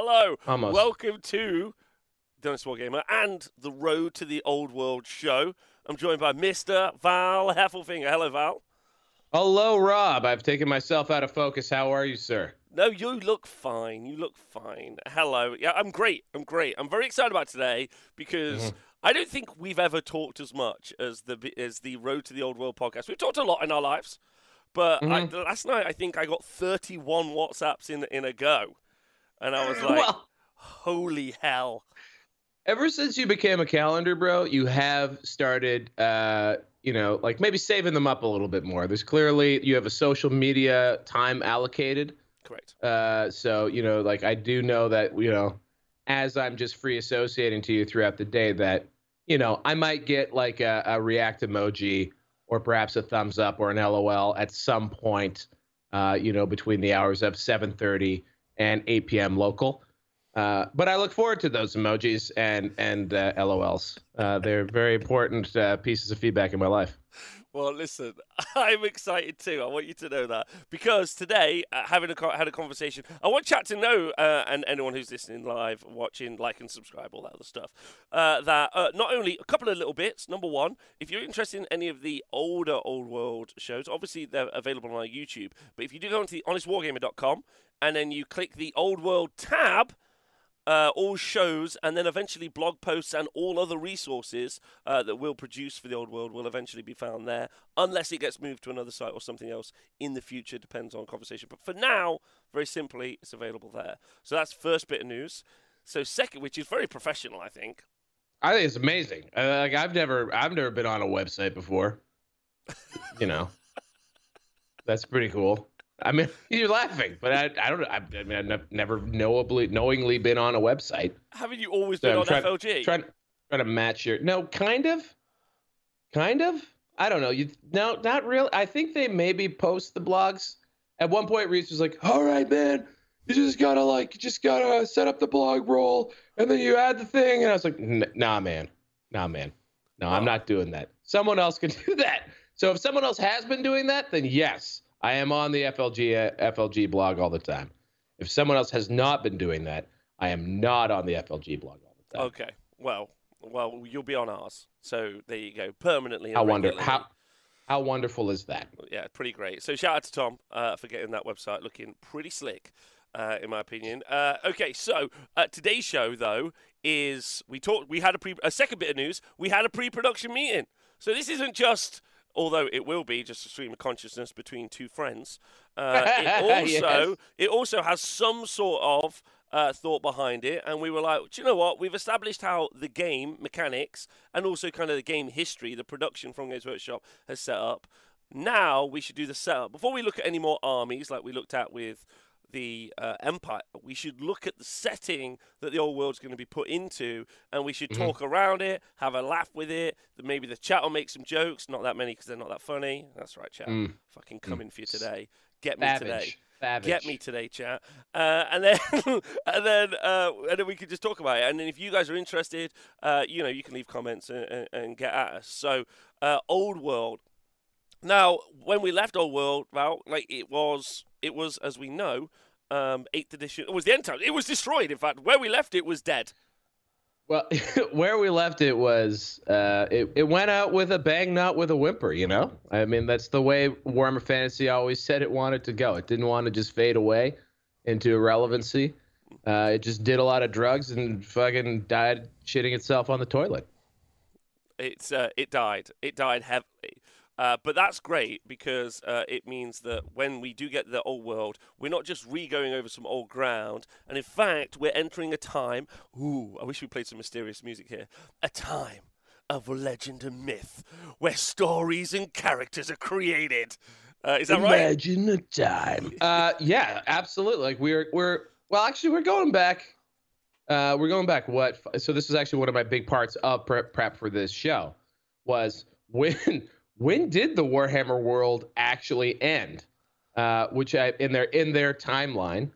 Hello. Almost. Welcome to the Honest Wargamer and the Road to the Old World show. I'm joined by Mr. Val Heffelfinger. Hello, Val. Hello, Rob. I've taken myself out of focus. How are you, sir? No, you look fine. You look fine. Hello. Yeah, I'm great. I'm great. I'm very excited about today because Mm-hmm. I don't think we've ever talked as much as the as the Road to the Old World podcast. We've talked a lot in our lives, but Mm-hmm. last night I think I got 31 WhatsApps in in a go, and I was like, well, "Holy hell!" ever since you became a calendar bro, you have started, uh, you know, like maybe saving them up a little bit more. There's clearly you have a social media time allocated. Correct. Uh, so you know, like I do know that you know, as I'm just free associating to you throughout the day, that you know I might get like a, a react emoji or perhaps a thumbs up or an LOL at some point. Uh, you know, between the hours of 7:30 and 8 p.m. local. Uh, but I look forward to those emojis and and uh, LOLs. Uh, they're very important uh, pieces of feedback in my life. Well, listen, I'm excited too. I want you to know that because today, uh, having a had a conversation, I want chat to know, uh, and anyone who's listening live, watching, like and subscribe, all that other stuff. Uh, that uh, not only a couple of little bits. Number one, if you're interested in any of the older old world shows, obviously they're available on our YouTube. But if you do go onto the honestwargamer.com and then you click the old world tab uh, all shows and then eventually blog posts and all other resources uh, that we'll produce for the old world will eventually be found there, unless it gets moved to another site or something else in the future. Depends on conversation. But for now, very simply, it's available there. So that's first bit of news. So second, which is very professional, I think. I think it's amazing. Uh, like I've never I've never been on a website before. you know, that's pretty cool. I mean, you're laughing, but I, I don't. I, I mean, I've never knowably, knowingly been on a website. Haven't you always So been I'm on trying- FLG? Trying, trying to match your. No, kind of, kind of. I don't know. You no, not really. I think they maybe post the blogs. At one point, Reese was like, "All right, man, you just gotta like, you just gotta set up the blog roll, and then you add the thing." And I was like, "Nah, man, nah, man, no, I'm Oh. not doing that. Someone else can do that." So if someone else has been doing that, then yes, I am on the FLG FLG blog all the time. If someone else has not been doing that, I am not on the FLG blog all the time. Okay. Well, well, you'll be on ours. So there you go, permanently. How wonder how how wonderful is that? yeah, pretty great. So shout out to Tom uh, for getting that website looking pretty slick, uh, in my opinion. Uh, okay, so uh, today's show though is we talked. We had a pre a second bit of news. We had a pre-production meeting. So this isn't just. Although it will be just a stream of consciousness between two friends, uh, it also Yes. it also has some sort of uh, thought behind it, and we were like, do you know what? We've established how the game mechanics and also kind of the game history, the production from Games Workshop has set up. Now we should do the setup before we look at any more armies like we looked at with the uh, Empire. We should look at the setting that the old world's going to be put into, and we should talk around it, have a laugh with it. Maybe the chat will make some jokes, not that many because they're not that funny. That's right, chat. Mm. Fucking coming for you today. Get me today. Savage. Get me today, chat. Uh, and then, and then, uh, and then we could just talk about it. And then, if you guys are interested, uh, you know, you can leave comments and, and, and get at us. So, uh, old world. Now, when we left old world, well, like it was, it was as we know, um, eighth edition. It was the end time. It was destroyed. In fact, where we left it was dead. Well, where we left it was uh, it, it went out with a bang, not with a whimper, you know? I mean, that's the way Warhammer Fantasy always said it wanted to go. It didn't want to just fade away into irrelevancy. Uh, it just did a lot of drugs and fucking died shitting itself on the toilet. It's uh, it died. It died heavily. Uh, but that's great because uh, it means that when we do get the old world, we're not just re-going over some old ground, and in fact, we're entering a time. Ooh, I wish we played some mysterious music here. A time of legend and myth, where stories and characters are created. Uh, is that right? Imagine the time. Uh, yeah, absolutely. Like we're we're well, actually, we're going back. Uh, we're going back. What? So this is actually one of my big parts of prep, prep for this show. Was when when did the Warhammer world actually end? Uh, which I in their in their timeline,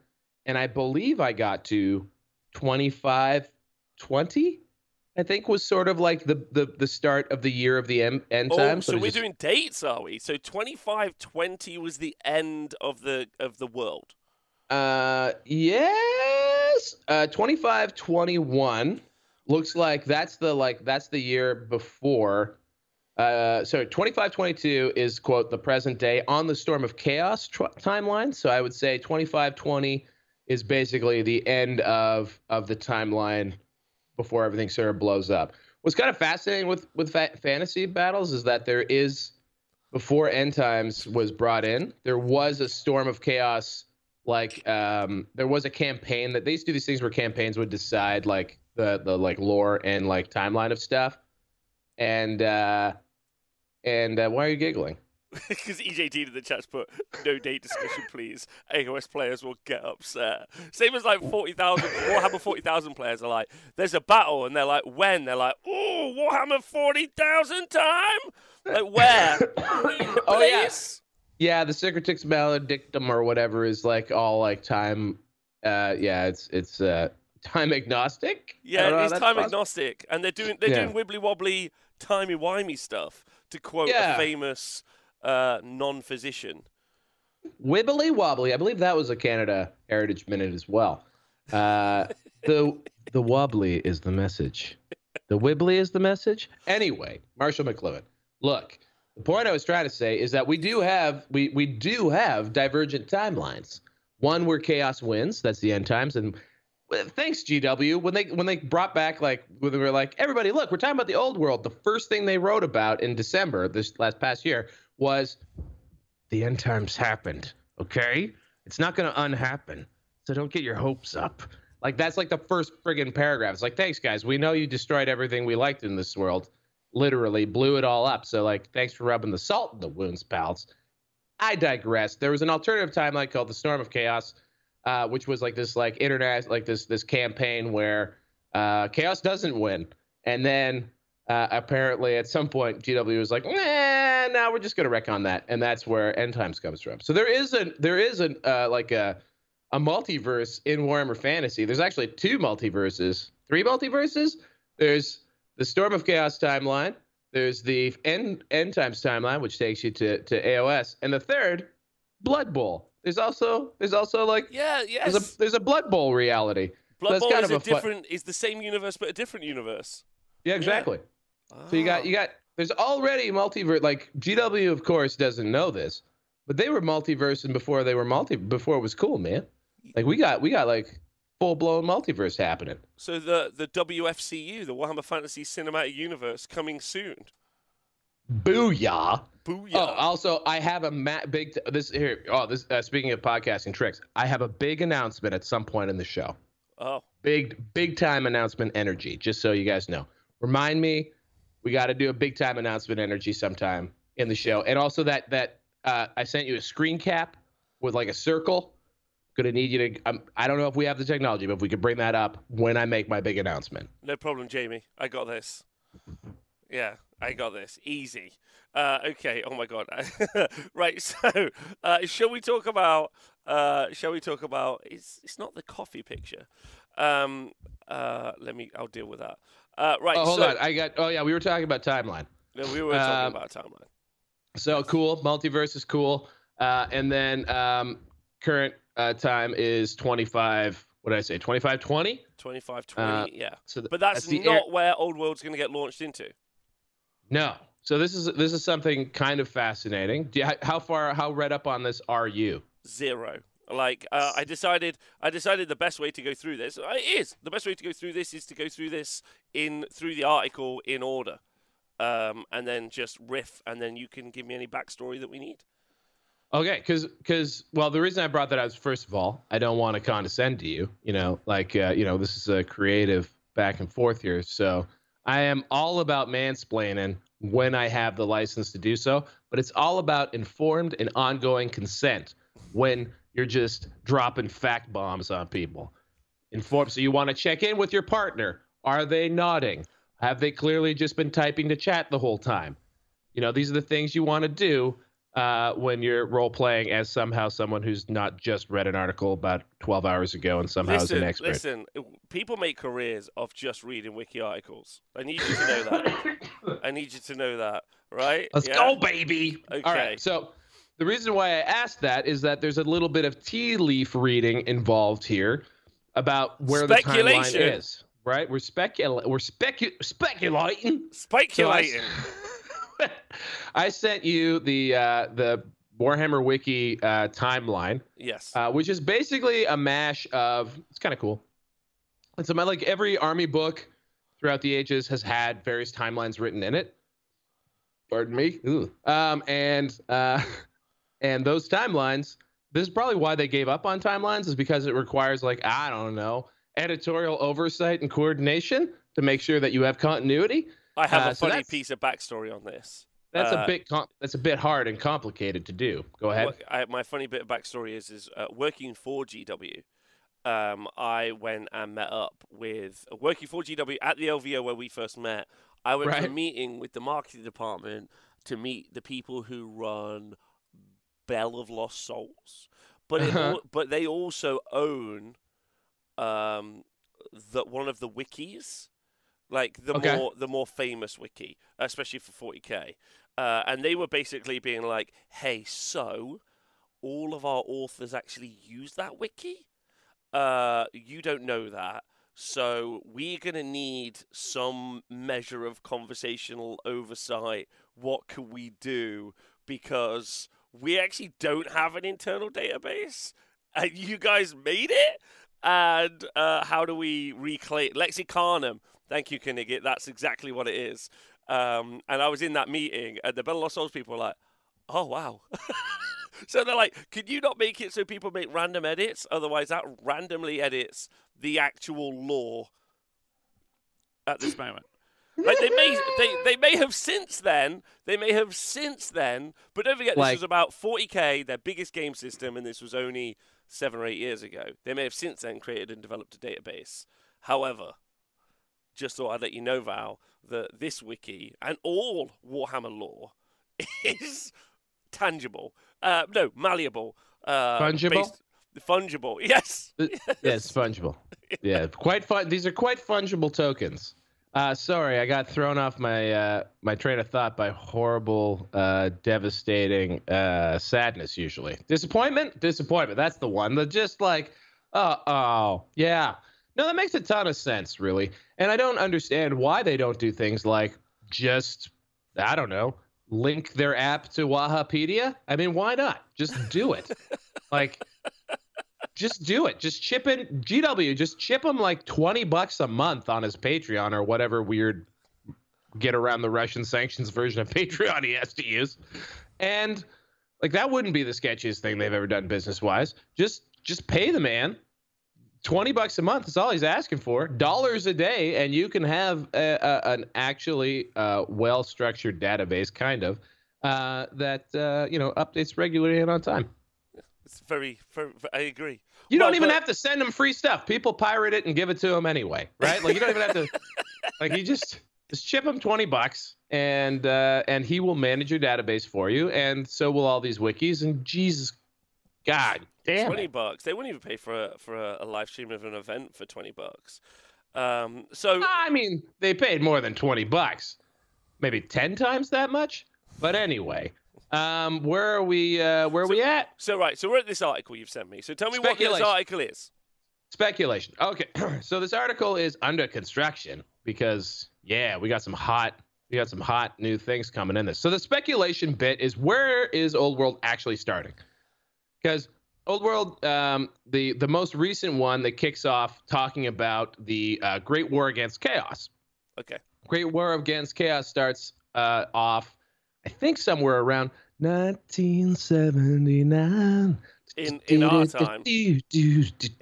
and I believe I got to twenty five twenty. I think was sort of like the the, the start of the year of the end, end Oh, time. so it we're just- doing dates, are we? So twenty-five twenty was the end of the of the world. Uh, yes. uh, 25 21 looks like that's the like that's the year before. Uh, so 2522 is quote the present day on the storm of chaos tr- timeline. So I would say 2520 is basically the end of of the timeline before everything sort of blows up. What's kind of fascinating with with fa- fantasy battles is that there is before end times was brought in, there was a storm of chaos. Like um, there was a campaign that they used to do these things where campaigns would decide like the the like lore and like timeline of stuff. And uh, and uh, why are you giggling? Because EJT in the chat's put no date discussion, please. AOS players will get upset. Same as like forty thousand Warhammer forty thousand players are like, there's a battle, and they're like, when? They're like, oh, Warhammer forty thousand time. Like where? oh yeah, yeah. The Cicatrix Maledictum or whatever is like all like time. Uh, yeah, it's it's uh time agnostic. Yeah, it's time agnostic, and they're doing they're yeah. doing wibbly wobbly timey wimey stuff to quote yeah. a famous uh, non-physician. Wibbly wobbly. I believe that was a Canada Heritage Minute as well. Uh, the the wobbly is the message. The wibbly is the message. Anyway, Marshall McLuhan. Look, the point I was trying to say is that we do have we we do have divergent timelines. One where chaos wins, that's the end times, and thanks GW when they when they brought back like when they were like everybody look we're talking about the old world the first thing they wrote about in December this last past year was the end times happened. Okay, it's not going to unhappen. So don't get your hopes up. Like that's like the first friggin' paragraph. It's like, thanks guys, we know you destroyed everything we liked in this world. Literally blew it all up. So like, thanks for rubbing the salt in the wounds, pals. I digress. There was an alternative timeline called the Storm of Chaos, uh, which was like this like internet like this this campaign where uh, Chaos doesn't win, and then uh, apparently at some point GW was like, nah, now we're just gonna wreck on that, and that's where End Times comes from. So there is a there is a uh, like a a multiverse in Warhammer Fantasy. There's actually two multiverses, three multiverses. There's the Storm of Chaos timeline. There's the End End Times timeline, which takes you to to AOS, and the third, Blood Bowl. There's also there's also like yeah yes there's a, there's a Blood Bowl reality. Blood so Bowl is a, a different is the same universe but a different universe. Yeah, exactly. Yeah. So you got ah. you got there's already multiverse like GW of course doesn't know this, but they were multiverse and before they were multi before it was cool, man. Like we got we got like full blown multiverse happening. So the the WFCU, the Warhammer Fantasy Cinematic Universe, coming soon. Booyah! Booyah! Oh, also, I have a ma- big t- this here. Oh, this uh, speaking of podcasting tricks, I have a big announcement at some point in the show. Oh, big big time announcement energy. Just so you guys know, remind me we got to do a big time announcement energy sometime in the show. And also that that uh, I sent you a screen cap with like a circle. Gonna need you to. Um, I don't know if we have the technology, but if we could bring that up when I make my big announcement. No problem, Jamie. I got this. Yeah, I got this. Easy. Uh, okay. Oh my god. right. So, uh, shall we talk about? Uh, shall we talk about? It's it's not the coffee picture. Um, uh, let me. I'll deal with that. Uh, right. Oh, hold so, on. I got. Oh yeah, we were talking about timeline. Yeah, we were talking um, about timeline. So cool. Multiverse is cool. Uh, and then um, current uh, time is 25. What did I say? 25 20? 25 20, uh, yeah. So the, but that's, that's not air- where Old World's going to get launched into. No. So this is this is something kind of fascinating. You, how far how read up on this are you? Zero. Like uh, I decided, I decided the best way to go through this uh, is the best way to go through this is to go through this in through the article in order, um, and then just riff, and then you can give me any backstory that we need. Okay, because because well, the reason I brought that up is first of all, I don't want to condescend to you. You know, like uh, you know, this is a creative back and forth here, so I am all about mansplaining when I have the license to do so, but it's all about informed and ongoing consent when you're just dropping fact bombs on people. Inform. So you want to check in with your partner. Are they nodding? Have they clearly just been typing to chat the whole time? You know, these are the things you want to do uh, when you're role playing as somehow someone who's not just read an article about 12 hours ago and somehow listen, is an expert. Listen, people make careers of just reading wiki articles. I need you to know that. I need you to know that, right? Let's yeah? go, baby. Okay. All right. So the reason why I asked that is that there's a little bit of tea leaf reading involved here. about where the timeline is. Right? We're specul we're specu- speculating. Speculating. So I, I sent you the uh, the Warhammer Wiki uh, timeline, yes. uh, which is basically a mash of. It's kind of cool. It's about like every army book throughout the ages has had various timelines written in it. Pardon me. Ooh. Um, and uh, and those timelines. This is probably why they gave up on timelines, is because it requires like I don't know editorial oversight and coordination to make sure that you have continuity. I have uh, a funny that's- piece of backstory on this. That's Uh, a bit com- that's a bit hard and complicated to do. Go ahead. I, my funny bit of backstory is is uh, working for GW. Um, I went and met up with working for GW at the LVO where we first met. I went to a meeting with the marketing department to meet the people who run Bell of Lost Souls, but it, Uh-huh. but they also own um, the one of the wikis, like the Okay. more the more famous wiki, especially for 40k. Uh, and they were basically being like, "Hey, so all of our authors actually use that wiki. Uh, you don't know that, so we're gonna need some measure of conversational oversight. What can we do? Because we actually don't have an internal database, and you guys made it. And uh, how do we reclaim Lexicanum? Thank you, Knigget. That's exactly what it is. Um, and I was in that meeting, and the Bell of Lost Souls people were like, "Oh wow." so they're like, "Could you not make it so people make random edits? Otherwise, that randomly edits the actual law at this moment." Like they may they, they may have since then they may have since then, but don't forget this Like- was about 40k, their biggest game system, and this was only seven or eight years ago. They may have since then created and developed a database. However, just thought I'd let you know, Val, that this wiki and all Warhammer lore is tangible. Uh, no, malleable. Uh, Fungible? based- fungible. Yes. yeah, it's fungible. Yeah, quite fun. These are quite fungible tokens. Uh, sorry, I got thrown off my uh, my train of thought by horrible, uh, devastating uh, sadness. Usually, disappointment, disappointment. That's the one. The just like, oh, oh, yeah. No, that makes a ton of sense, really. And I don't understand why they don't do things like just, I don't know, link their app to Wahapedia. I mean, why not? Just do it. like just do it. Just chip in GW. Just chip him like twenty bucks a month on his Patreon or whatever weird get around the Russian sanctions version of Patreon he has to use, and like that wouldn't be the sketchiest thing they've ever done business wise. Just just pay the man. 20 bucks a month is all he's asking for dollars a day and you can have a, a, an actually uh, well structured database kind of uh, that uh, you know updates regularly and on time It's very, very, I agree. you Well, don't even but- have to send them free stuff. People pirate it and give it to them anyway, right? Like you don't even have to. Like you just just chip him twenty bucks, and uh, and he will manage your database for you, and so will all these wikis. And Jesus, God damn Twenty it. bucks. They wouldn't even pay for a for a, a live stream of an event for twenty bucks. Um, so I mean, they paid more than twenty bucks, maybe ten times that much. But anyway, um, where are we? Uh, where are we at? so right. So we're at this article you've sent me. So tell me what this article is. Speculation. Okay, so this article is under construction because yeah, we got some hot, we got some hot new things coming in this. So the speculation bit is where is Old World actually starting? Because Old World, um, the the most recent one that kicks off talking about the uh, Great War against Chaos. Okay. Great War against Chaos starts uh, off, I think somewhere around 1979. In in our time. In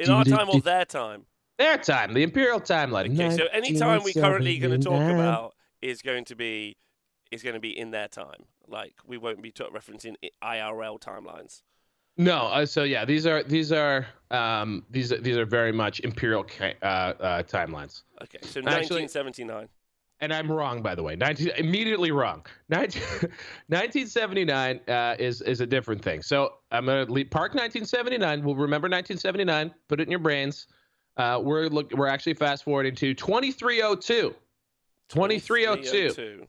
our time or their time. Their time, the Imperial timeline. Okay. So any time we're currently going to talk about is going to be is going to be in their time. Like we won't be referencing IRL timelines. No, uh, so yeah, these are these are um, these are, these are very much Imperial ca- uh, uh, timelines. Okay. So Actually- 1979. And I'm wrong, by the way. 19, immediately wrong. 19, 1979 uh, is is a different thing. So I'm gonna leave, park 1979. We'll remember 1979. Put it in your brains. Uh, we're look. We're actually fast forwarding to 2302. 2302. 2302.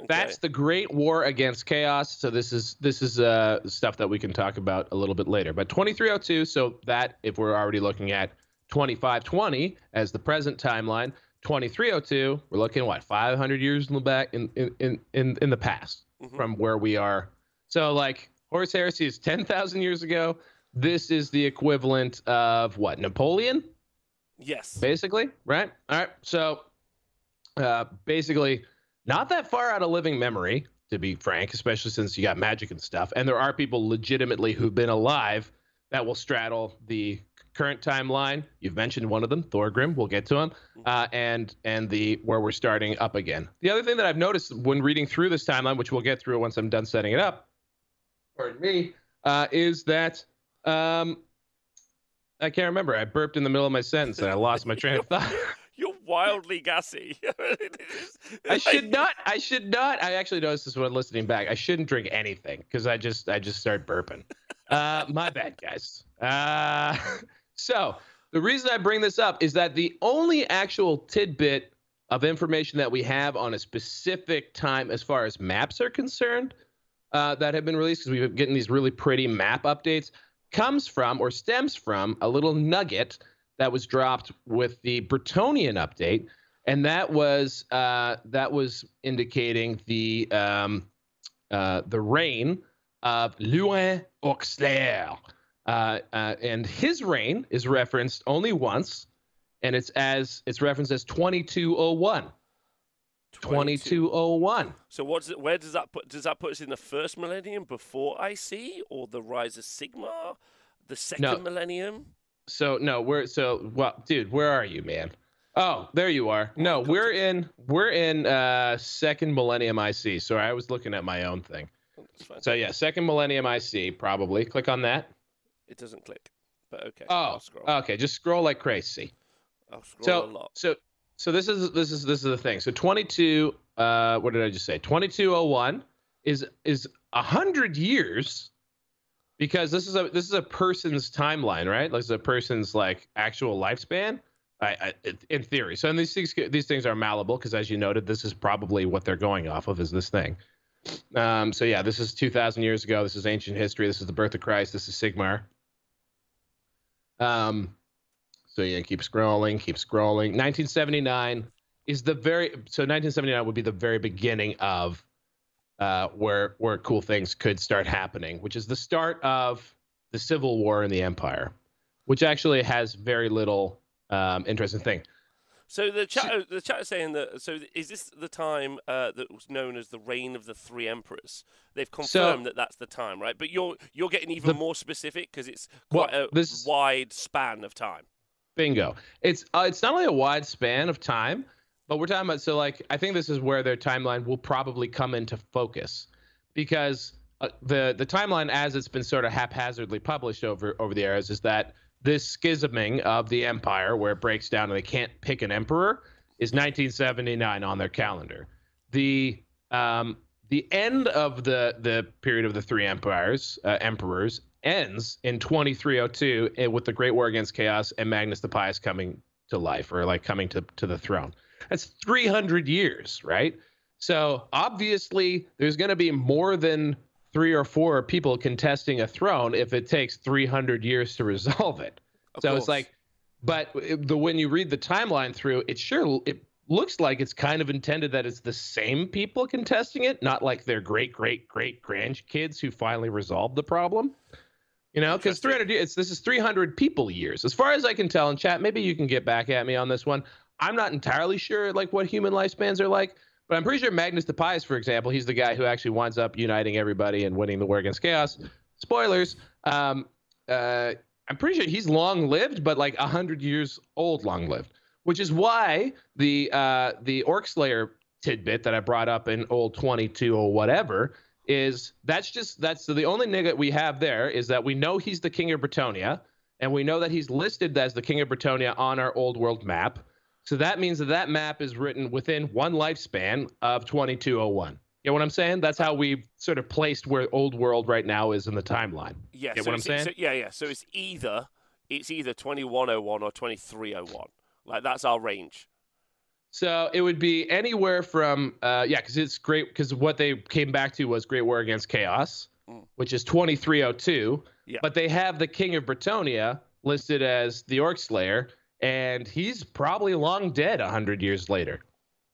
Okay. That's the Great War against Chaos. So this is this is uh, stuff that we can talk about a little bit later. But 2302. So that if we're already looking at 2520 as the present timeline. 2302, we're looking what 500 years in the back in in in in the past Mhm. from where we are. So like Horus Heresy is 10,000 years ago. This is the equivalent of what Napoleon, Yes. basically, right? All right. So uh, basically, not that far out of living memory, to be frank, especially since you got magic and stuff. And there are people legitimately who've been alive that will straddle the current timeline. You've mentioned one of them, Thorgrim. We'll get to him, uh, and and the where we're starting up again. The other thing that I've noticed when reading through this timeline, which we'll get through once I'm done setting it up, pardon me, uh, is that um, I can't remember. I burped in the middle of my sentence and I lost my train of thought. Wildly gassy. I should not. I should not. I actually noticed this when listening back. I shouldn't drink anything because I just I just start burping. Uh, my bad, guys. Uh, so the reason I bring this up is that the only actual tidbit of information that we have on a specific time, as far as maps are concerned, uh, that have been released, because we've been getting these really pretty map updates, comes from or stems from a little nugget that was dropped with the Bretonnian update, and that was uh, that was indicating the um, uh, the reign of Louis Auxerre, uh, uh, and his reign is referenced only once, and it's as it's referenced as 2201. 2201. So what's it, where does that put does that put us in the first millennium before IC or the rise of Sigmar, the second No. millennium? So no, we're so well, dude. Where are you, man? Oh, there you are. No, we're in we're in uh second millennium IC. Sorry, I was looking at my own thing. Oh. So yeah, second millennium IC probably. Click on that. it doesn't click, but okay. Oh, okay. Just scroll like crazy. I'll scroll So a lot. so so this is this is this is the thing. So 22. Uh, what did I just say? 2201 is is a hundred years because this is a this is a person's timeline, right? This is a person's like actual lifespan. I, I in theory. So and these things these things are malleable because as you noted, this is probably what they're going off of is this thing. Um, so yeah, this is 2,000 years ago. This is ancient history. This is the birth of Christ. This is Sigmar. Um, so yeah, keep scrolling, keep scrolling. 1979 is the very so 1979 would be the very beginning of uh, where where cool things could start happening, which is the start of the Civil War in the Empire, which actually has very little um, interesting thing. So the chat, the chat is saying that. So is this the time uh, that was known as the reign of the three emperors? They've confirmed that that's the time, right? But you're you're getting even The- more specific because it's Well, quite a this- wide span of time. Bingo. It's uh, it's not only a wide span of time, but we're talking about so like I think this is where their timeline will probably come into focus because uh, the the timeline as it's been sort of haphazardly published over over the eras is that this schisming of the empire where it breaks down and they can't pick an emperor is 1979 on their calendar. The um the end of the the period of the three empires uh, emperors ends in 2302 eh, with the Great War Against Chaos and Magnus the Pious coming to life or like coming to, to the throne. That's 300 years, right? So obviously, there's going to be more than three or four people contesting a throne if it takes 300 years to resolve it. Of so course. it's like, but the when you read the timeline through, it sure it looks like it's kind of intended that it's the same people contesting it, not like their great great great grandkids who finally resolved the problem. You know, because 300 years, this is 300 people years, as far as I can tell. In chat, maybe you can get back at me on this one. I'm not entirely sure like what human lifespans are like, but I'm pretty sure Magnus the Pious, for example, he's the guy who actually winds up uniting everybody and winning the war against chaos. Spoilers. Um, uh, I'm pretty sure he's long lived, but like hundred years old, long lived. Which is why the uh, the Orc Slayer tidbit that I brought up in old 22 or whatever is that's just that's the only nigga we have there is that we know he's the king of Bretonnia, and we know that he's listed as the king of Bretonnia on our old world map. So that means that that map is written within one lifespan of 2201. You know what I'm saying? That's how we've sort of placed where old world right now is in the timeline. Yeah, Get so what I'm saying? so- yeah, yeah. So it's either it's either 2101 or 2301. Like that's our range. So it would be anywhere from uh yeah, because it's great because what they came back to was Great War Against Chaos, Mm. which is 2302. Yeah. But they have the King of Bretonnia listed as the Orc Slayer, and he's probably long dead 100 years later.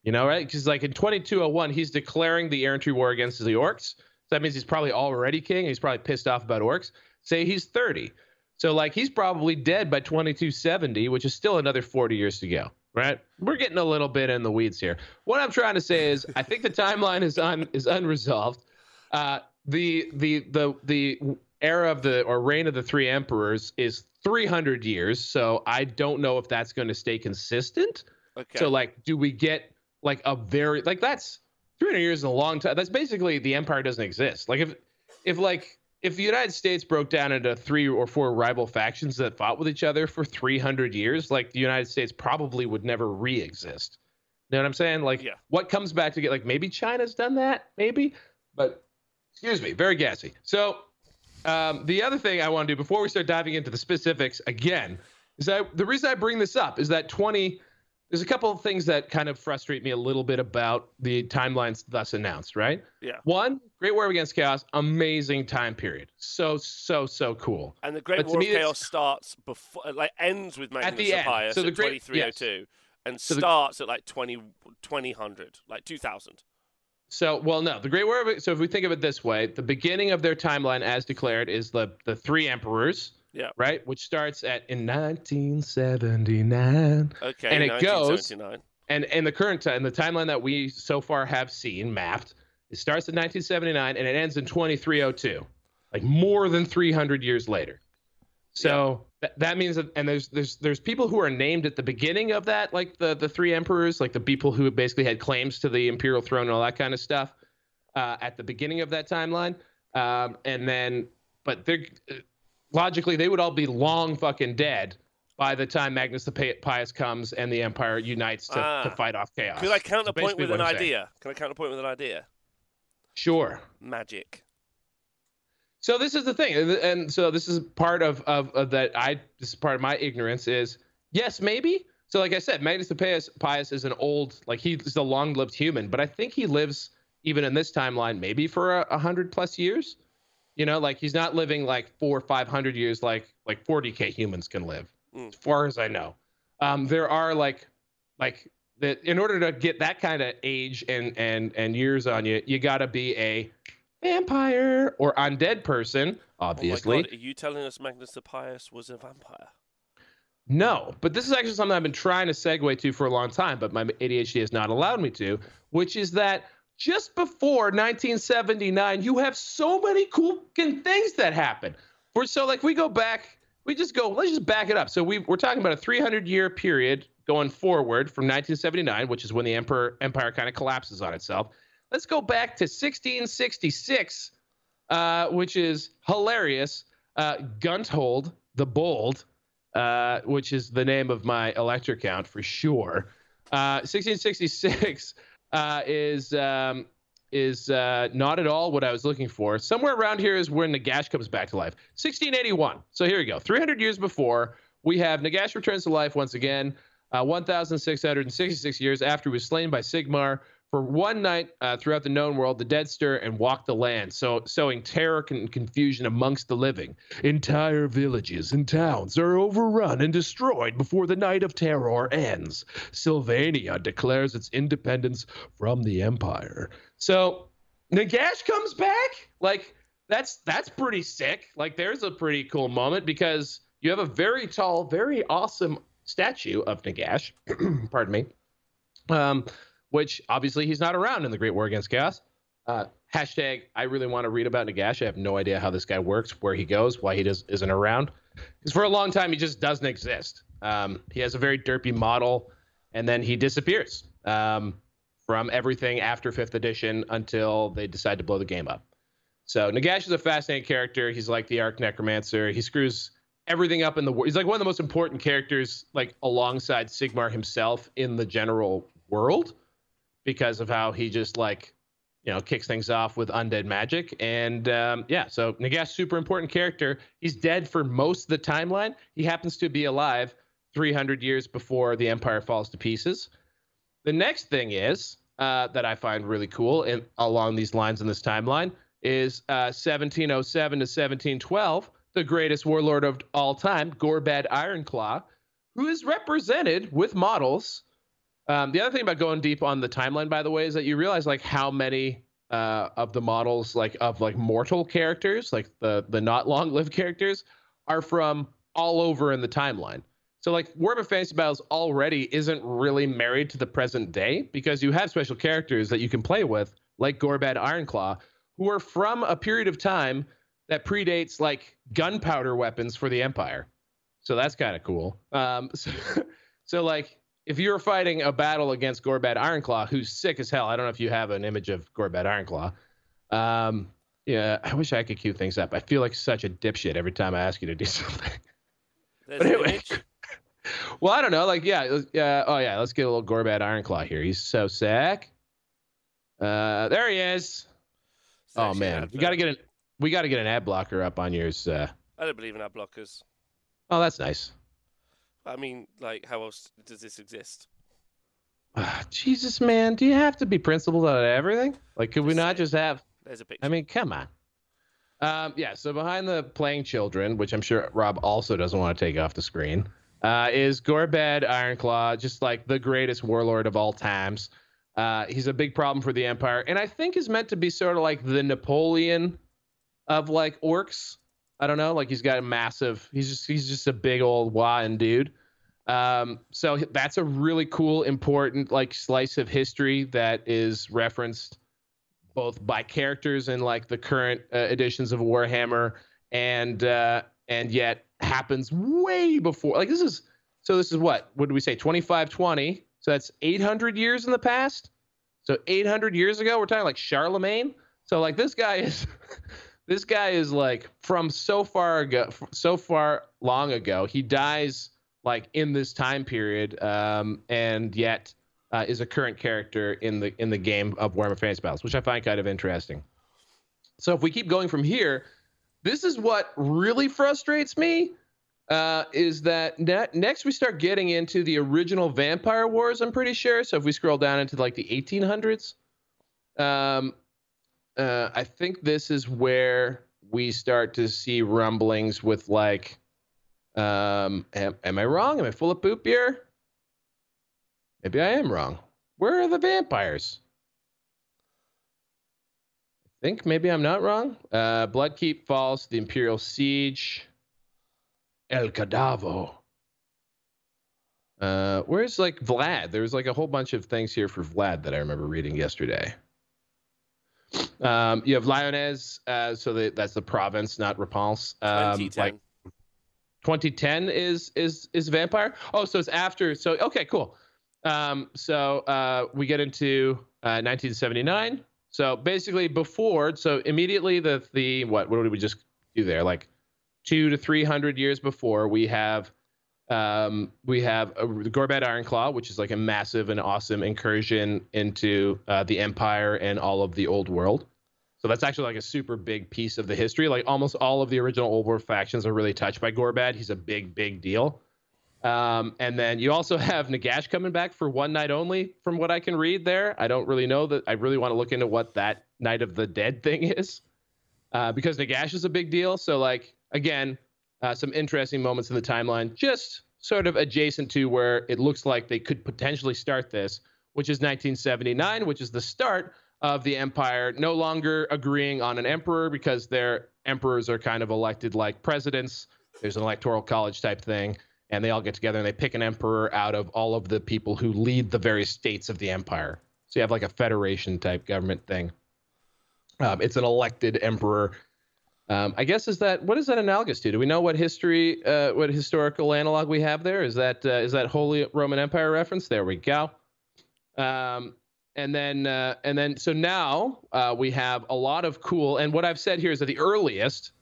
You know, right? Because like in 2201, he's declaring the errantry war against the orcs. So that means he's probably already king. He's probably pissed off about orcs. Say he's 30. So like he's probably dead by 2270, which is still another 40 years to go. Right? We're getting a little bit in the weeds here. What I'm trying to say is, I think the timeline is un is unresolved. Uh, the the the the era of the or reign of the three emperors is 300 years. So I don't know if that's going to stay consistent. Okay. So like, do we get like a very like that's 300 years is a long time. That's basically the empire doesn't exist. Like if if like if the United States broke down into three or four rival factions that fought with each other for 300 years, like the United States probably would never re-exist. You know what I'm saying? Like, Yeah. what comes back to get like maybe China's done that, maybe, but excuse me, very gassy. So, um, the other thing I want to do before we start diving into the specifics again is that the reason I bring this up is that 20. There's a couple of things that kind of frustrate me a little bit about the timelines thus announced, right? Yeah. One, Great War Against Chaos, amazing time period. So, so, so cool. And the Great But War of me, Chaos starts before, like ends with Magnus the end. So the at Great- 2302, and So the- starts at like 20, 2000, like 2000. So, well, no, the Great War. Of, so, if we think of it this way, the beginning of their timeline, as declared, is the the three emperors, Yeah. right? Which starts at in 1979, Okay. And it goes- and and the current time, the timeline that we so far have seen mapped, it starts in 1979 and it ends in 2302, like more than 300 years later. So that, that means that, and there's there's there's people who are named at the beginning of that, like the the three emperors, like the people who basically had claims to the imperial throne and all that kind of stuff, uh, at the beginning of that timeline, um, and then but they're logically they would all be long fucking dead by the time Magnus the Pious comes and the empire unites to, Ah. to fight off chaos. Could I counterpoint basically with an saying. idea? Can I counterpoint with an idea? Sure. Magic. So this is the thing, and- and so this is part of, of of that. I this is part of my ignorance is yes, maybe. So like I said, Magnus the Pious, Pious is an old, like he's a long-lived human, but I think he lives even in this timeline maybe for a, a hundred plus years. You know, like he's not living like four or five hundred years like like 40k humans can live, Mm. as far as I know. Um, there are like like that in order to get that kind of age and and and years on you, you got to be a vampire or undead person, obviously. Oh my God, are you telling us Magnus the Pious was a vampire? No, but this is actually something I've been trying to segue to for a long time, but my ADHD has not allowed me to, which is that just before 1979, you have so many cool things that happen. For so like we go back, we just go, let's just back it up. So we we're talking about a 300 year period going forward from 1979, which is when the emperor empire kind of collapses on itself. Let's go back to 1666, uh, which is hilarious. Uh, Gunthold the Bold, uh, which is the name of my elector count for sure. Uh, 1666 uh, is um, is uh, not at all what I was looking for. Somewhere around here is where Nagash comes back to life. 1681. So here we go. 300 years before, we have Nagash returns to life once again. Uh, 1,666 years after he was slain by Sigmar. For one night uh, throughout the known world, the dead stir and walk the land, so sowing terror and confusion amongst the living. Entire villages and towns are overrun and destroyed before the night of terror ends. Sylvania declares its independence from the empire. So Nagash comes back. Like that's that's pretty sick. Like there's a pretty cool moment because you have a very tall, very awesome statue of Nagash. pardon me. Um, which obviously he's not around in the Great War Against Chaos. Uh, hashtag I really want to read about Nagash. I have no idea how this guy works, where he goes, why he does, isn't around. Because for a long time he just doesn't exist. Um, he has a very derpy model, and then he disappears um, from everything after fifth edition until they decide to blow the game up. So Nagash is a fascinating character. He's like the Arc Necromancer. He screws everything up in the world. He's like one of the most important characters, like alongside Sigmar himself in the general world, because of how he just like, you know, kicks things off with undead magic. And um, yeah, so Nagash super important character. He's dead for most of the timeline. He happens to be alive 300 years before the Empire falls to pieces. The next thing is uh, that I find really cool and along these lines in this timeline is uh, 1707 to 1712, the greatest warlord of all time, Gorbad Ironclaw, who is represented with models. Um, the other thing about going deep on the timeline, by the way, is that you realize like how many uh, of the models, like of like mortal characters, like the the not long lived characters, are from all over in the timeline. So like Warhammer Fantasy Battles already isn't really married to the present day because you have special characters that you can play with, like Gorbad Ironclaw, who are from a period of time that predates like gunpowder weapons for the Empire. So that's kind of cool. Um, so, so like if you're fighting a battle against Gorbad Ironclaw, who's sick as hell, I don't know if you have an image of Gorbad Ironclaw. Um, yeah, I wish I could cue things up. I feel like such a dipshit every time I ask you to do something. But anyway, well, I don't know. Like, yeah, yeah. Oh, yeah. Let's get a little Gorbad Ironclaw here. He's so sick. Uh, there he is. It's Oh man, we got to get an we got to get an ad blocker up on yours. Uh, I don't believe in ad blockers. oh, that's nice. I mean, like, how else does this exist? Jesus, man, do you have to be principled about everything? Like, could we not just have? There's a picture. I mean, come on. Um, yeah. So behind the playing children, which I'm sure Rob also doesn't want to take off the screen, uh, is Gorbad Ironclaw, just like the greatest warlord of all times. Uh, he's a big problem for the Empire, and I think is meant to be sort of like the Napoleon of like orcs. I don't know, like he's got a massive. He's just he's just a big old wine dude. Um, so that's a really cool, important like slice of history that is referenced both by characters in like the current uh, editions of Warhammer and uh, and yet happens way before. Like this is so this is what what we say 2520? So that's 800 years in the past. So 800 years ago, we're talking like Charlemagne. So like this guy is this guy is like from so far ago, so far long ago. He dies like in this time period, um, and yet uh, is a current character in the in the game of Warhammer Fantasy Battles, which I find kind of interesting. So if we keep going from here, this is what really frustrates me. Uh, is that ne- next we start getting into the original Vampire Wars? I'm pretty sure. So if we scroll down into like the 1800s, um, uh, I think this is where we start to see rumblings with like, um, am, am I wrong? Am I full of poop here? Maybe I am wrong. Where are the vampires? I think maybe I'm not wrong. Uh, Bloodkeep falls, the Imperial Siege, El Cadavo. Uh, where's like Vlad? There's like a whole bunch of things here for Vlad that I remember reading yesterday. Um, you have Lyonesse, uh, so the, that's the province, not Repulse. Um, 2010. like 2010 is is is vampire. Oh, so it's after. So okay, cool. Um, so uh, we get into uh, 1979. So basically, before, so immediately the the what what did we just do there? Like two to three hundred years before, we have um, we have a, the Gorbad Ironclaw, which is like a massive and awesome incursion into uh, the Empire and all of the Old World. So that's actually like a super big piece of the history. Like almost all of the original Old World factions are really touched by Gorbad. He's a big, big deal. Um, and then you also have Nagash coming back for one night only, from what I can read there. I don't really know that. I really want to look into what that Night of the Dead thing is, uh, because Nagash is a big deal. So like again, uh, some interesting moments in the timeline, just sort of adjacent to where it looks like they could potentially start this, which is 1979, which is the start of the empire no longer agreeing on an emperor because their emperors are kind of elected like presidents. There's an electoral college type thing, and they all get together and they pick an emperor out of all of the people who lead the various states of the empire. So you have like a federation type government thing. Um, it's an elected emperor. Um, I guess is that what is that analogous to? Do we know what history, uh, what historical analog we have there? Is that uh, is that Holy Roman Empire reference? There we go. Um, and then uh, and then so now uh, we have a lot of cool. And what I've said here is that the earliest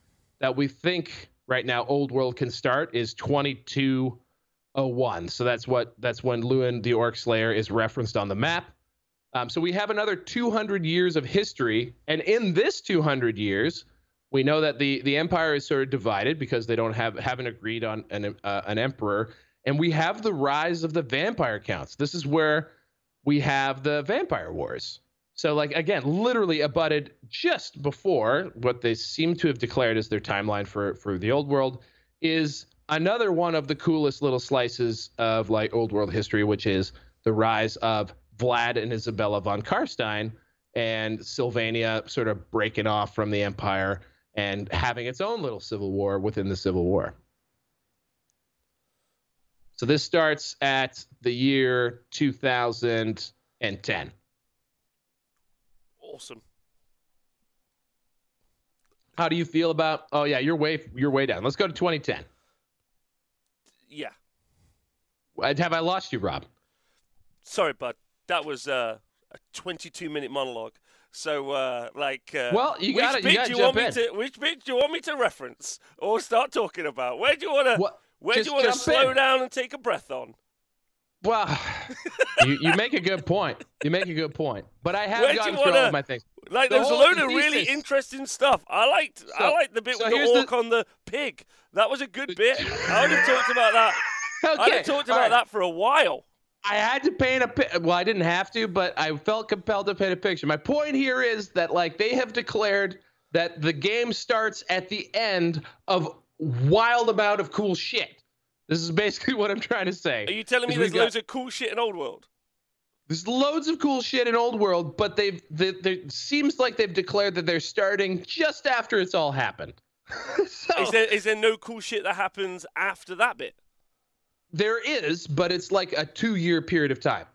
that we think right now Old World can start is 2201. So that's what that's when Louen the Orc Slayer is referenced on the map. Um, so we have another 200 years of history, and in this 200 years, we know that the the empire is sort of divided because they don't have haven't agreed on an uh, an emperor, and we have the rise of the vampire counts. This is where we have the vampire wars. So like again, literally abutted just before what they seem to have declared as their timeline for for the old world is another one of the coolest little slices of like old world history, which is the rise of Vlad and Isabella von Karstein and Sylvania sort of breaking off from the empire and having its own little civil war within the civil war. So this starts at the year 2010. Awesome. How do you feel about? Oh yeah, you're way you're way down. Let's go to 2010. Yeah. Have I lost you, Rob? Sorry, bud. That was uh, a 22 minute monologue. So, uh, like, uh, well, you got You do you want me to? Which bit do you want me to reference or start talking about? Where do you want to? Where Just do you want to slow in. down and take a breath on? Well, you, you make a good point. You make a good point. But I have Where gone you through all of my things. Like, The there's a load of really interesting stuff. I liked. I So- liked the bit so with the here's the- on the pig. That was a good bit. I would have talked about that. I'd have talked about right. that for a while. I had to paint a well, I didn't have to, but I felt compelled to paint a picture. My point here is that like they have declared that the game starts at the end of wild amount of cool shit. This is basically what I'm trying to say. Are you telling me there's got- loads of cool shit in Old World? There's loads of cool shit in Old World, but they've they, they seems like they've declared that they're starting just after it's all happened. so Is there is there no cool shit that happens after that bit? There is, but it's like a two-year period of time.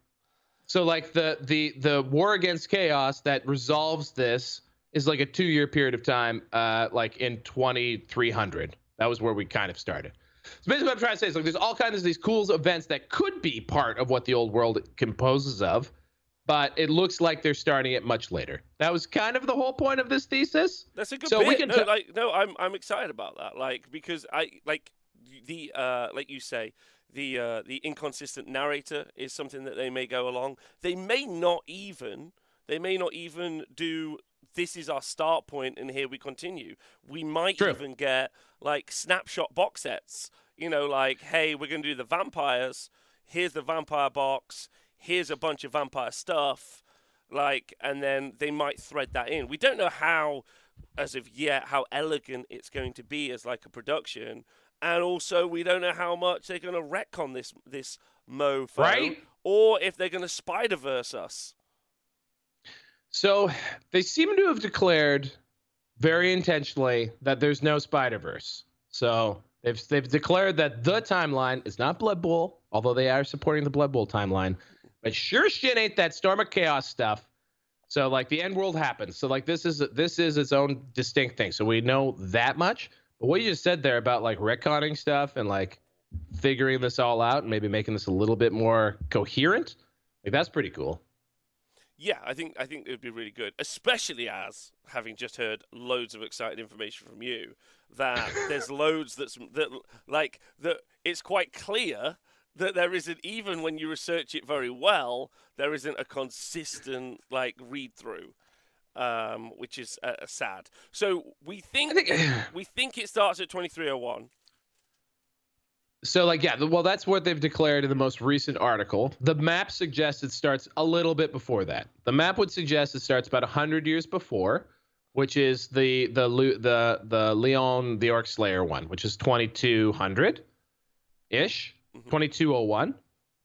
So like the the the war against chaos that resolves this is like a two-year period of time, uh, like in 2300. That was where we kind of started. So basically, what I'm trying to say is like there's all kinds of these cool events that could be part of what the old world composes of, but it looks like they're starting it much later. That was kind of the whole point of this thesis. That's a good So bit. we can no, ta- like no, I'm I'm excited about that. Like because I like the uh like you say the uh the inconsistent narrator is something that they may go along. They may not even they may not even do this is our start point and here we continue. We might True. even get like snapshot box sets. You know, like hey, we're gonna do the vampires. Here's the vampire box. Here's a bunch of vampire stuff like and then they might thread that in we don't know how as of yet how elegant it's going to be as like a production and also we don't know how much they're going to retcon this this mofo Right. or if they're going to spider verse us So they seem to have declared very intentionally that there's no Spider Verse. So they've they've declared that the timeline is not Blood Bowl, although they are supporting the Blood Bowl timeline. But sure shit ain't that Storm of Chaos stuff. So like the end world happens. So like this is this is its own distinct thing. So we know that much. But what you just said there about like retconning stuff and like figuring this all out and maybe making this a little bit more coherent, like that's pretty cool. yeah i think i think it would be really good especially as having just heard loads of exciting information from you that there's loads that's that like that it's quite clear that there isn't even when you research it very well there isn't a consistent like read through um, which is uh, sad so we think, think- we think it starts at 2301 So, like, yeah, well, that's what they've declared in the most recent article. The map suggests it starts a little bit before that. The map would suggest it starts about hundred years before, which is the the the the Louen the Orc Slayer one, which is twenty two hundred, ish, Mhm. twenty two oh one,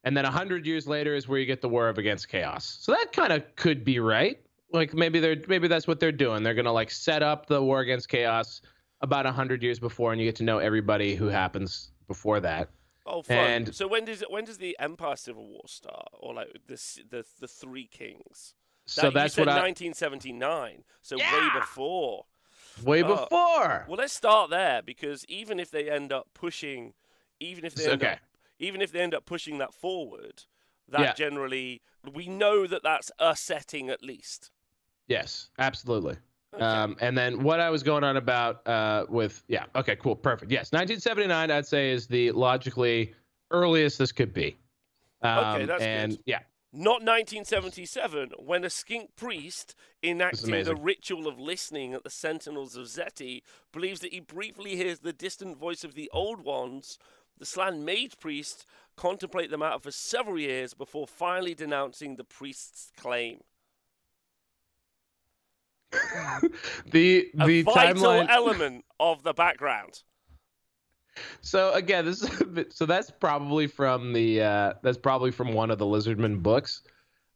and then hundred years later is where you get the War of Against Chaos. So that kind of could be right. Like maybe they're maybe that's what they're doing. They're gonna like set up the War Against Chaos about hundred years before, and you get to know everybody who happens before that. oh fun And- so when does when does the empire civil war start or like the the, the three kings So That- you that's said what I 1979 so way before way Oh. before. Well, let's start there because even if they end up pushing, even if they end okay. up, even if they end up pushing that forward, that Yeah. generally we know that that's a setting at least. Yes, absolutely. Okay. Um, and then what I was going on about uh, with yeah, okay, cool, perfect. Yes, 1979, I'd say is the logically earliest this could be. Um, that's and good. yeah, Not 1977, when a skink priest enacting the ritual of listening at the Sentinels of Xeti believes that he briefly hears the distant voice of the Old Ones. The Slann mage priest contemplate the matter for several years before finally denouncing the priest's claim. The a the vital timeline. element of the background. so again, this is bit, so that's probably from the uh, that's probably from one of the Lizardman books.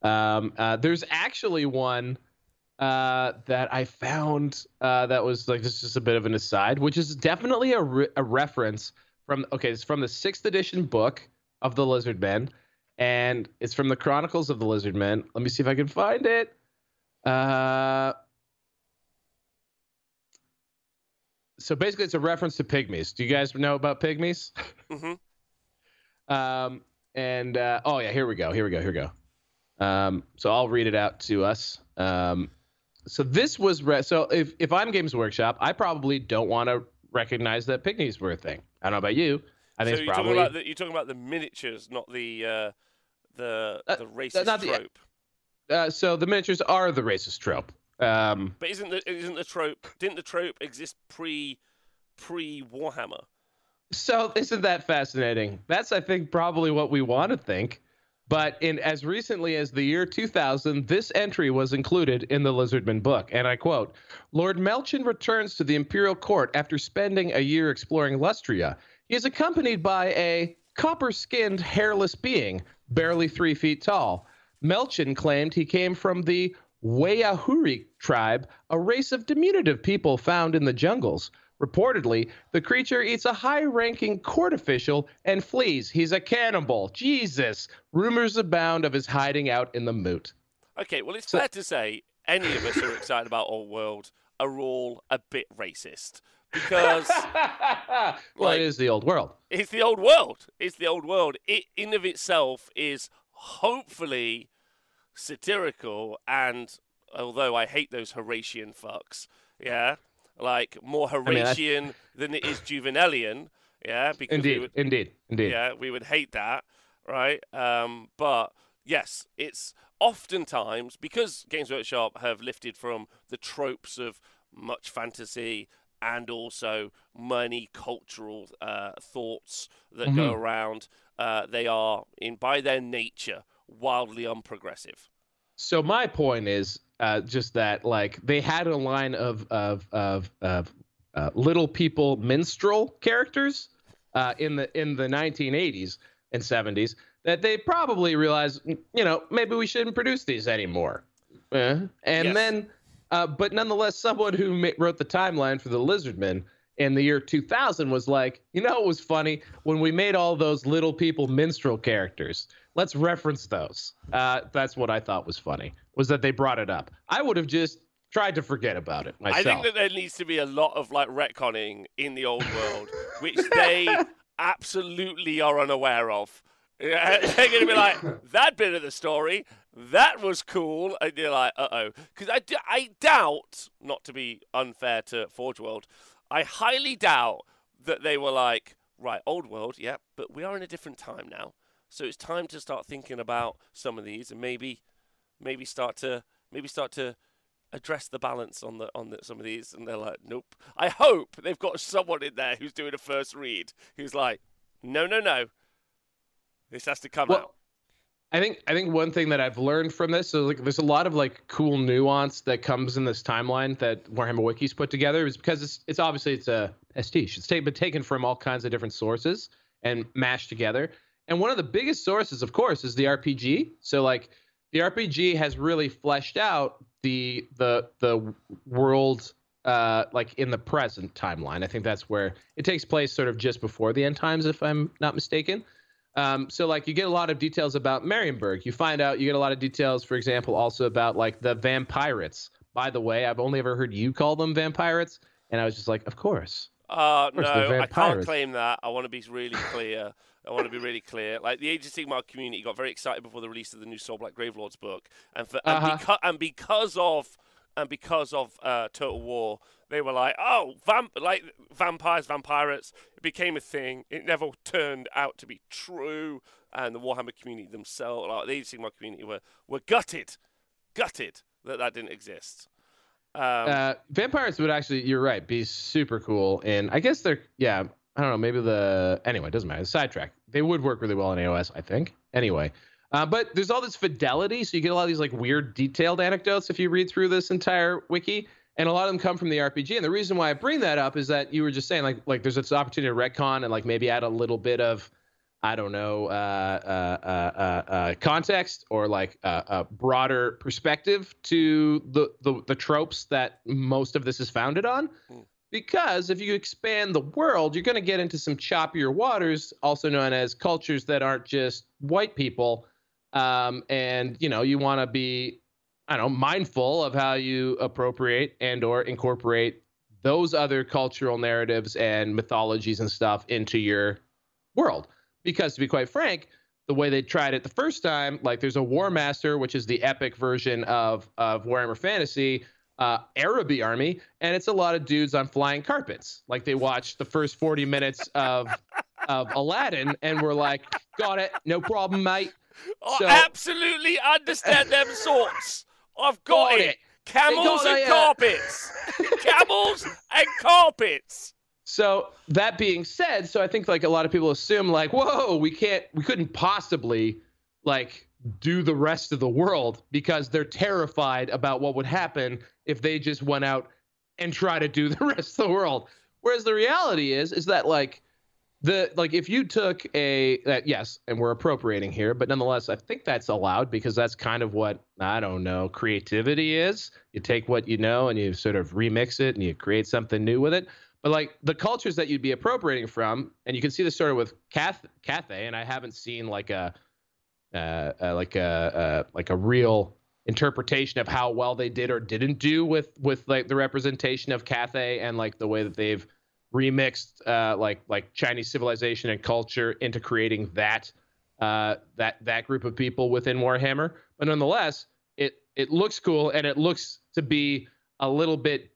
Um, uh, there's actually one uh, that I found uh, that was like this is just a bit of an aside, which is definitely a, re- a reference from okay, it's from the sixth edition book of the Lizardmen, and it's from the Chronicles of the Lizardmen. Let me see if I can find it. Uh, so basically, it's a reference to pygmies. Do you guys know about pygmies? Mm-hmm. Um, and uh, oh yeah, here we go. Here we go. Here we go. Um, so I'll read it out to us. Um, so this was re- so if if I'm Games Workshop, I probably don't want to recognize that pygmies were a thing. I don't know about you. I think so it's you're probably talking about the, you're talking about the miniatures, not the uh, the Uh, the racist not the- trope. uh, so the miniatures are the racist trope. Um, But isn't the isn't the trope? Didn't the trope exist pre pre Warhammer? So isn't that fascinating? That's I think probably what we want to think. But in as recently as the year 2000, this entry was included in the Lizardman book, and I quote: "Lord Melchin returns to the imperial court after spending a year exploring Lustria. He is accompanied by a copper-skinned, hairless being, barely three feet tall. Melchin claimed he came from the Wayahuri tribe, a race of diminutive people found in the jungles." Reportedly, the creature eats a high ranking court official and flees. He's a cannibal. Jesus. Rumors abound of his hiding out in the moot. Okay, well, it's So- fair to say any of us who are excited about Old World are all a bit racist because well, Like- it is the old world. it's the old world. It's the old world. It in of itself is hopefully satirical and although I hate those Horatian fucks, yeah, like more mean, that's- Horatian than it is Juvenalian, yeah, because Indeed, would, indeed, indeed. yeah, we would hate that, right? Um, but yes, it's oftentimes because Games Workshop have lifted from the tropes of much fantasy and also many cultural uh, thoughts that go Mhm. around. Uh, they are, in by their nature, wildly unprogressive. So my point is uh, just that like they had a line of of of of uh, little people minstrel characters uh, in the in the 1980s and 70s that they probably realized you know maybe we shouldn't produce these anymore. Uh, and Yes. then, uh, but nonetheless, someone who ma- wrote the timeline for the Lizardmen in the year 2000 was like, you know, it was funny when we made all those little people minstrel characters. Let's reference those. Uh, that's what I thought was funny was that they brought it up. I would have just tried to forget about it myself. I think that there needs to be a lot of like retconning in the old world, which they absolutely are unaware of. Yeah, they're going to be like, that bit of the story, that was cool. And you're like, uh oh. Because I, d- I doubt, not to be unfair to Forge World, I highly doubt that they were like, right, old world, yeah, but we are in a different time now. So it's time to start thinking about some of these and maybe, maybe start to, maybe start to address the balance on the on the, some of these, and they're like, nope. I hope they've got someone in there who's doing a first read who's like, no, no, no, this has to come Well, out. I think I think one thing that I've learned from this is like there's a lot of like cool nuance that comes in this timeline that Warhammer Wiki's put together is because it's it's obviously it's a pastiche. It's ta- been taken from all kinds of different sources and mashed together. And one of the biggest sources, of course, is the RPG. So like the RPG has really fleshed out the the the world uh like in the present timeline. I think that's where it takes place sort of just before the end times, if I'm not mistaken. Um, so like you get a lot of details about Marienburg. You find out you get a lot of details, for example, also about like the vampirates. By the way, I've only ever heard you call them vampirates, and I was just like, of course. Uh, no, course, I can't claim that. I want to be really clear. I want to be really clear. Like the Age of Sigmar community got very excited before the release of the new Soulblight Gravelords book, and for and, Uh-huh. beca- and because of and because of uh, Total War, they were like, oh, vamp like vampires, vampirates. It became a thing. It never turned out to be true, and the Warhammer community themselves, like the of community, were were gutted, gutted that that didn't exist. Um, Uh, vampires would actually, you're right, be super cool. And I guess they're, yeah, I don't know, maybe the, anyway, it doesn't matter. Sidetrack. They would work really well in AOS, I think. Anyway. Uh, but there's all this fidelity, so you get a lot of these like weird detailed anecdotes if you read through this entire wiki. And a lot of them come from the RPG. And the reason why I bring that up is that you were just saying like like there's this opportunity to retcon and like maybe add a little bit of I don't know uh, uh, uh, uh context or like a broader perspective to the, the the tropes that most of this is founded on. Mm. Because if you expand the world, you're going to get into some choppier waters, also known as cultures that aren't just white people. Um, and you know, you want to be, I don't know, mindful of how you appropriate and or incorporate those other cultural narratives and mythologies and stuff into your world. Because to be quite frank, the way they tried it the first time, like there's a Warmaster, which is the epic version of of Warhammer Fantasy, uh, Araby army, and it's a lot of dudes on flying carpets. Like they watched the first 40 minutes of of Aladdin and were like, "Got it, no problem, mate." I absolutely understand them sorts. I've got, got it. it. Camels and carpets. Camels and carpets. So that being said, so I think like a lot of people assume like, whoa, we can't, we couldn't possibly like do the rest of the world because they're terrified about what would happen if they just went out and try to do the rest of the world. Whereas the reality is, is that like the like if you took a uh, yes, and we're appropriating here, but nonetheless, I think that's allowed because that's kind of what I don't know creativity is. You take what you know and you sort of remix it and you create something new with it. But like the cultures that you'd be appropriating from, and you can see this sort of with Cath Cathay, and I haven't seen like a uh, uh, like a uh, like a real interpretation of how well they did or didn't do with with like the representation of Cathay and like the way that they've remixed uh, like like Chinese civilization and culture into creating that uh, that that group of people within Warhammer. But nonetheless, it it looks cool and it looks to be a little bit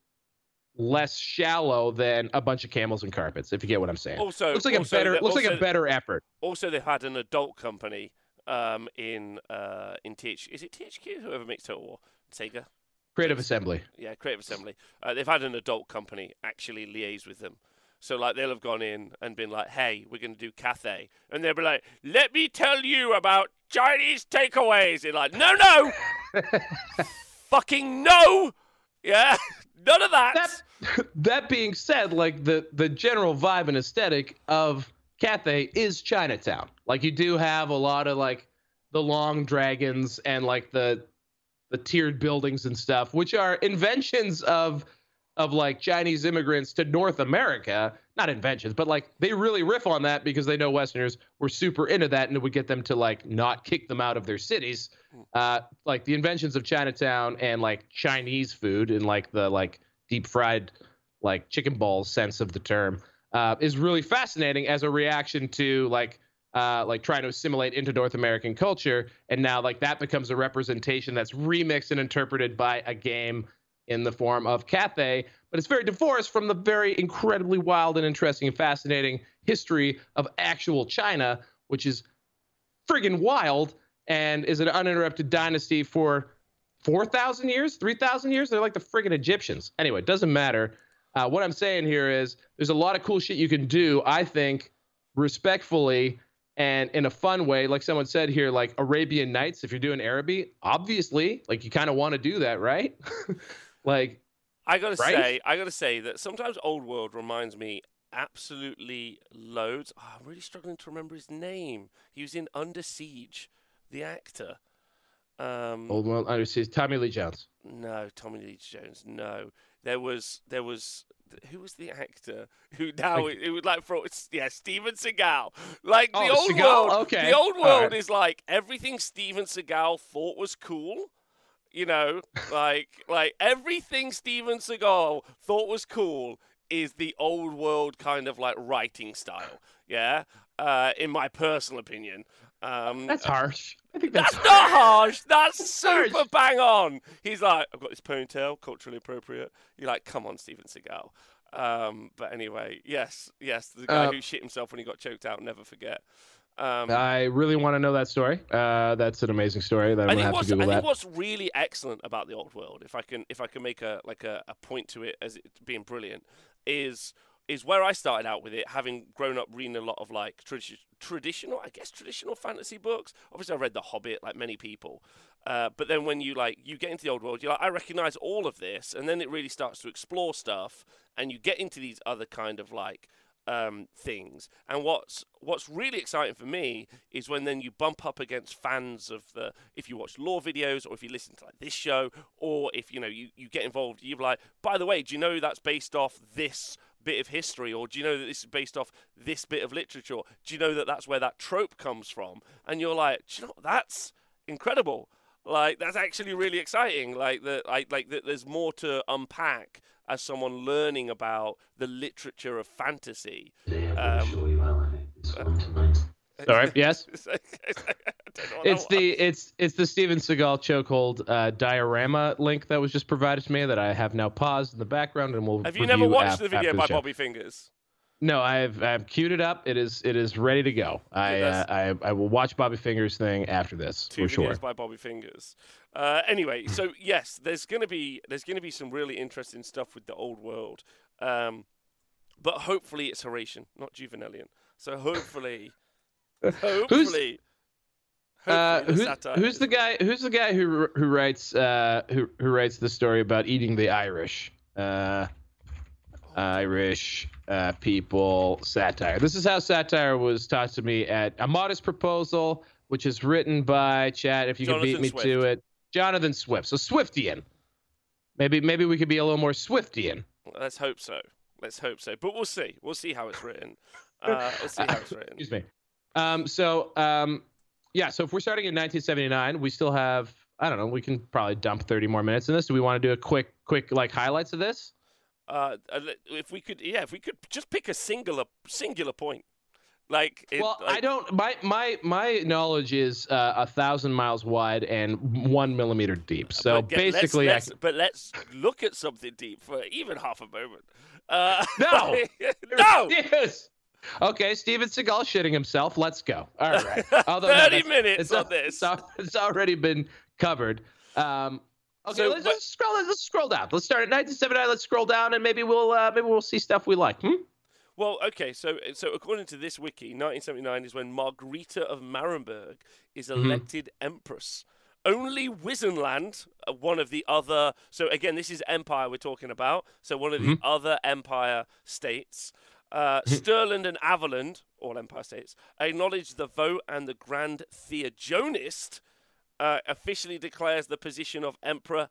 less shallow than a bunch of camels and carpets. If you get what I'm saying. Also, looks like also, a better looks also, like a better effort. Also, they had an adult company um, in uh, in TH is it THQ whoever makes Total War Sega Creative Assembly. Yeah Creative Assembly. Uh, they've had an adult company actually liaise with them. So like they'll have gone in and been like hey we're going to do Cathay. And they'll be like let me tell you about Chinese takeaways. They're like no no. Fucking no. Yeah. None of that. that that being said like the the general vibe and aesthetic of Cathay is Chinatown. Like you do have a lot of like the long dragons and like the the tiered buildings and stuff, which are inventions of of like Chinese immigrants to North America. Not inventions, but like they really riff on that because they know Westerners were super into that and it would get them to like not kick them out of their cities. Hmm. Uh, like the inventions of Chinatown and like Chinese food and like the like deep fried like chicken balls sense of the term uh, is really fascinating as a reaction to like uh, like trying to assimilate into North American culture, and now like that becomes a representation that's remixed and interpreted by a game in the form of Cathay, but it's very divorced from the very incredibly wild and interesting and fascinating history of actual China, which is friggin' wild and is an uninterrupted dynasty for 4,000 years, 3,000 years. They're like the friggin' Egyptians. Anyway, it doesn't matter. Uh, what I'm saying here is there's a lot of cool shit you can do. I think respectfully and in a fun way, like someone said here, like Arabian Nights. If you're doing Araby, obviously, like you kind of want to do that, right? like, I gotta right? say, I gotta say that sometimes Old World reminds me absolutely loads. Oh, I'm really struggling to remember his name. He was in Under Siege, the actor. Um, Old World Under Siege, Tommy Lee Jones. No, Tommy Lee Jones. No, there was there was who was the actor who now it, was like for yeah Steven Seagal. Like oh, the old Seagal? world okay. the old world right. is like everything Steven Seagal thought was cool you know? Like like everything Steven Seagal thought was cool is the old world kind of like writing style. Yeah? Uh, in my personal opinion um, that's harsh. I think that's, that's not harsh. That's, that's super harsh. bang on. He's like, I've got this ponytail, culturally appropriate. You're like, come on, Steven Seagal. Um, but anyway, yes, yes, the guy uh, who shit himself when he got choked out. Never forget. Um, I really want to know that story. Uh, that's an amazing story. That I'm I think, what's, I think that. what's really excellent about the old world, if I can, if I can make a like a, a point to it as it being brilliant, is is where I started out with it, having grown up reading a lot of like tradi- traditional, I guess, traditional fantasy books. Obviously, I read The Hobbit, like many people. Uh, but then when you like you get into the old world, you're like, I recognize all of this, and then it really starts to explore stuff, and you get into these other kind of like um, things. And what's what's really exciting for me is when then you bump up against fans of the if you watch lore videos or if you listen to like this show or if you know you, you get involved, you're like, by the way, do you know that's based off this bit of history or do you know that this is based off this bit of literature? Do you know that that's where that trope comes from? And you're like, do you know that's incredible. Like that's actually really exciting. Like that, like like that. There's more to unpack as someone learning about the literature of fantasy. Um, Sorry. Yes. it's the it's it's the Steven Seagal chokehold uh, diorama link that was just provided to me that I have now paused in the background and will. Have you never watched the video by Bobby Fingers? No, I've I've queued it up. It is it is ready to go. I uh, I I will watch Bobby Fingers thing after this Two for sure. by Bobby Fingers. Uh, anyway, so yes, there's gonna be there's gonna be some really interesting stuff with the old world, um, but hopefully it's Horatian, not Juvenalian. So hopefully, hopefully. Uh, who's, who's the guy? Who's the guy who who writes uh, who who writes the story about eating the Irish? Uh, Irish uh, people satire. This is how satire was taught to me at A Modest Proposal, which is written by Chad. If you Jonathan could beat me Swift. to it, Jonathan Swift. So Swiftian. Maybe maybe we could be a little more Swiftian. Let's hope so. Let's hope so. But we'll see. We'll see how it's written. Uh, let's see how it's written. Excuse me. Um, so um, yeah. So if we're starting in 1979, we still have I don't know. We can probably dump 30 more minutes in this. Do we want to do a quick quick like highlights of this? Uh, if we could, yeah, if we could just pick a singular singular point. Like, it, well, like, I don't. My my my knowledge is uh, a thousand miles wide and one millimeter deep. So but, basically, let's, let's, but let's look at something deep for even half a moment. Uh, no, no. Yes. Okay, Steven Seagal shitting himself. Let's go. All right. Although, Thirty no, minutes it's, on this. It's, it's already been covered. Um, Okay, so, let's, but, let's scroll. Let's scroll down. Let's start at 1979. Let's scroll down, and maybe we'll uh, maybe we'll see stuff we like. Hmm? Well, okay. So so according to this wiki, 1979 is when Margarita of Marienburg is mm-hmm. elected mm-hmm. empress. Only Wissenland, uh, one of the other. So again, this is empire we're talking about. So one of the mm-hmm. other empire states. Uh, mm-hmm. And Averland, all empire states, acknowledge the vote and the Grand Theogonist uh, officially declares the position of emperor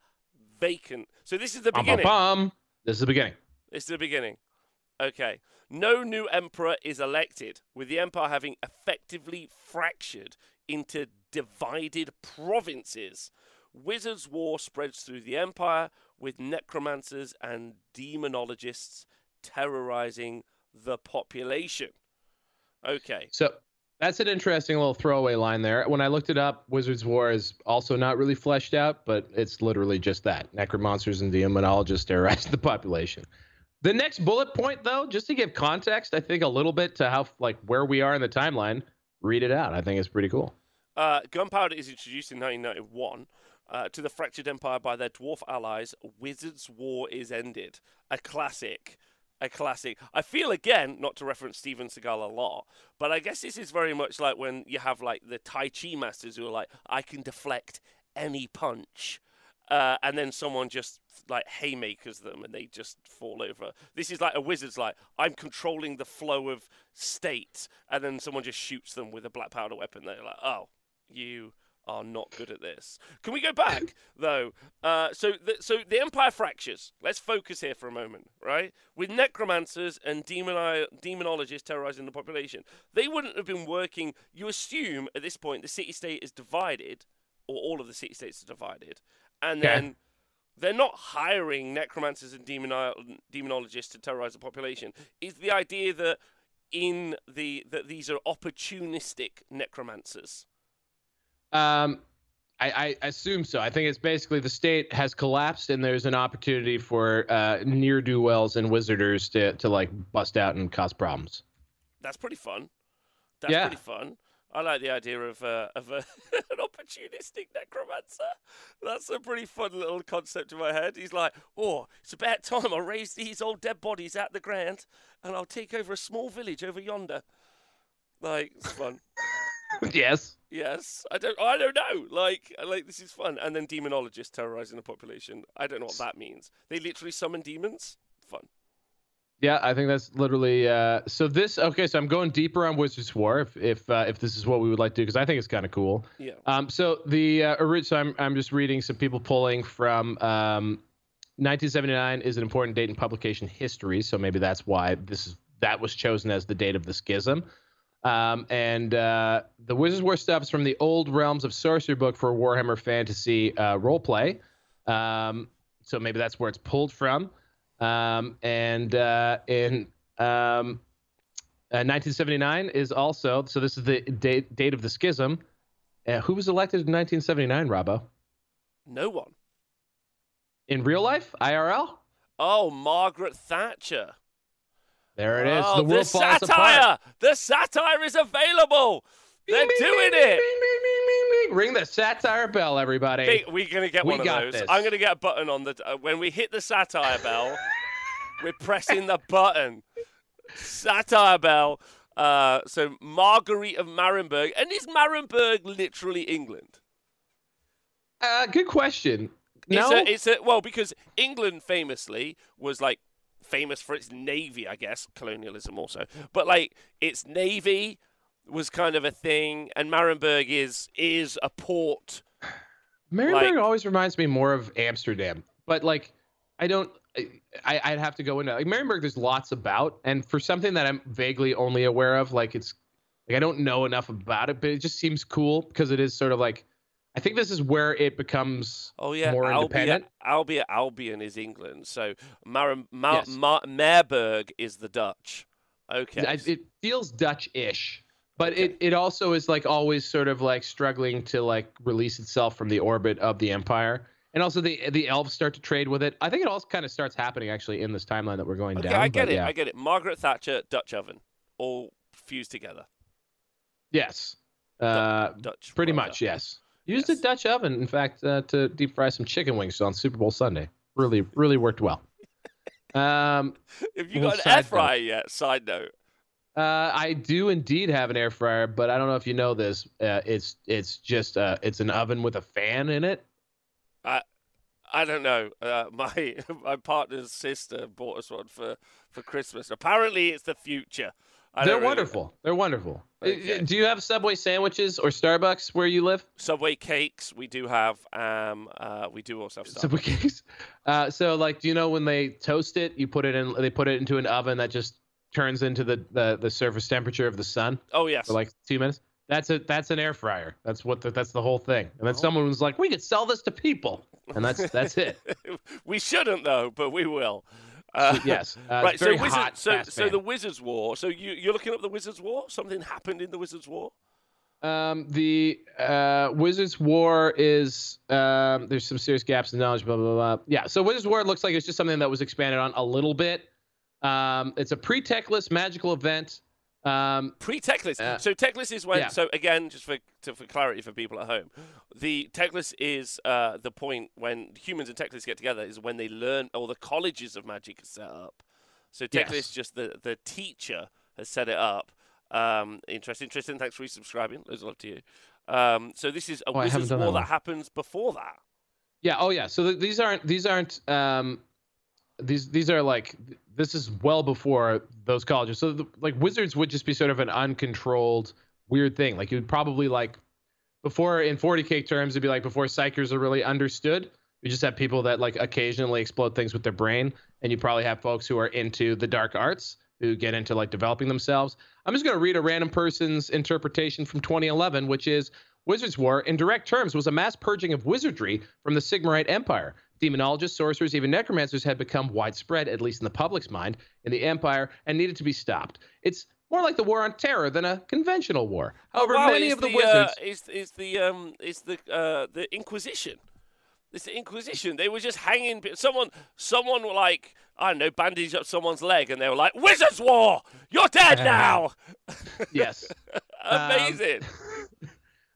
vacant. So this is the beginning. Bum, This is the beginning. This is the beginning. Okay. No new emperor is elected, with the empire having effectively fractured into divided provinces. Wizards' war spreads through the empire, with necromancers and demonologists terrorizing the population. Okay. So that's an interesting little throwaway line there. When I looked it up, Wizards War is also not really fleshed out, but it's literally just that. Necromancers and demonologists terrorize the population. The next bullet point, though, just to give context, I think a little bit to how like where we are in the timeline. Read it out. I think it's pretty cool. Uh, gunpowder is introduced in 1991 uh, to the fractured empire by their dwarf allies. Wizards' War is ended. A classic a classic. I feel again, not to reference Steven Seagal a lot, but I guess this is very much like when you have like the Tai Chi masters who are like, I can deflect any punch. Uh, and then someone just like haymakers them and they just fall over. This is like a wizard's like, I'm controlling the flow of state, and then someone just shoots them with a black powder weapon. They're like, oh, you are not good at this. Can we go back though? Uh, so, the, so the empire fractures. Let's focus here for a moment, right? With necromancers and demoni- demonologists terrorizing the population, they wouldn't have been working. You assume at this point the city-state is divided, or all of the city-states are divided, and then. They're not hiring necromancers and demoni- demonologists to terrorize the population. Is the idea that in the that these are opportunistic necromancers? Um, I, I, assume so. I think it's basically the state has collapsed, and there's an opportunity for uh, near do wells and wizarders to to like bust out and cause problems. That's pretty fun. That's yeah. pretty fun. I like the idea of uh, of a, an opportunistic necromancer. That's a pretty fun little concept in my head. He's like, "Oh, it's about time I raise these old dead bodies out the ground, and I'll take over a small village over yonder." Like, it's fun. yes. Yes, I don't. I don't know. Like, like this is fun. And then demonologists terrorizing the population. I don't know what that means. They literally summon demons. Fun. Yeah, I think that's literally. Uh, so this okay. So I'm going deeper on Wizards War if if uh, if this is what we would like to do because I think it's kind of cool. Yeah. Um. So the uh, so I'm I'm just reading some people pulling from um, 1979 is an important date in publication history. So maybe that's why this is that was chosen as the date of the schism. Um, and uh, the Wizards War stuff is from the Old Realms of Sorcery book for Warhammer Fantasy uh, roleplay. Um, so maybe that's where it's pulled from. Um, and uh, in um, uh, 1979 is also so this is the date date of the schism. Uh, who was elected in 1979, Robbo? No one. In real life, IRL. Oh, Margaret Thatcher. There it is. Oh, the world falls satire. apart. The satire is available. They're Bing, bing, doing bing, it. bing. Ring the satire bell, everybody. Big, we're gonna get We one of those. this. I'm gonna get a button on the uh, when we hit the satire bell. we're pressing the button. Satire bell. Uh, so Marguerite of Marienburg, and is Marienburg literally England? Uh, good question. No, It's a, it's a well because England famously was like famous for its navy, I guess, colonialism also. But like its navy was kind of a thing, and Marienburg is is a port. Marienburg like- always reminds me more of Amsterdam, but like I don't. I, I'd have to go into like Marienburg. There's lots about, and for something that I'm vaguely only aware of, like it's like I don't know enough about it, but it just seems cool because it is sort of like I think this is where it becomes Oh yeah, more independent. Albia Albion is England, so Mar- Mar- Yes. Mar- Marburg is the Dutch. Okay. It feels Dutch-ish, but Okay. it it also is like always sort of like struggling to like release itself from the orbit of the empire. And also the the elves start to trade with it. I think it all kind of starts happening actually in this timeline that we're going okay, down. I get it. yeah. I get it. Margaret Thatcher, Dutch oven, all fused together. Yes. Uh, Dutch. pretty much, yes. Used Yes. a Dutch oven, in fact, uh, to deep fry some chicken wings on Super Bowl Sunday. Really, really worked well. Um, Have you got an air note. fryer yet? Side note. uh, I do indeed have an air fryer, but I don't know if you know this. Uh, it's it's just uh, it's an oven with a fan in it. I I don't know. Uh, my my partner's sister bought us one for, for Christmas. Apparently, it's the future. I They're really- wonderful. They're wonderful. Uh, Okay. Do you have Subway sandwiches or Starbucks where you live? Subway cakes, we do have. Um, uh, we do also have stuff. Subway cakes. Uh, so like, do you know when they toast it, you put it in, they put it into an oven that just turns into the the, the surface temperature of the sun Oh yes. for like two minutes. That's a that's an air fryer. That's what the, that's the whole thing. And then Oh. someone was like, we could sell this to people, and that's that's it. we shouldn't though, but we will. Uh, yes. Uh, right. So Wizard, so so the Wizards War. So you you're looking up the Wizards War. Something happened in the Wizards War. Um, the uh, Wizards War is um, there's some serious gaps in knowledge. Blah blah blah. Yeah. So Wizards War looks like it's just something that was expanded on a little bit. Um, it's a pre-Teclis magical event. Um, Pre-Teclis. Uh, so Teclis is when. yeah. So again, just for to, for clarity for people at home, the Teclis is uh, the point when humans and Teclis get together is when they learn, or the colleges of magic are set up. So Teclis, Yes. just the the teacher has set it up. Um, interesting, interesting. Thanks for resubscribing. Loads of love to you. Um, so this is a Oh, Wizards done that that happens before that. Yeah. Oh, yeah. So th- these aren't these aren't um, these these are like this is well before those colleges. So the, like wizards would just be sort of an uncontrolled weird thing. Like you'd probably like before in 40k terms, it'd be like before psykers are really understood. You just have people that like occasionally explode things with their brain, and you probably have folks who are into the dark arts who get into like developing themselves. I'm just going to read a random person's interpretation from 2011, which is Wizards War, in direct terms, was a mass purging of wizardry from the Sigmarite Empire. Demonologists, sorcerers, even necromancers had become widespread, at least in the public's mind, in the Empire and needed to be stopped. It's more like the war on terror than a conventional war. However, Oh, wow, many of the, the wizards. Uh, is is the um is the uh the Inquisition. It's the Inquisition. They were just hanging. Someone, someone like, I don't know, bandaged up someone's leg, and they were like, "Wizards War, you're dead now." yes. Amazing. Um,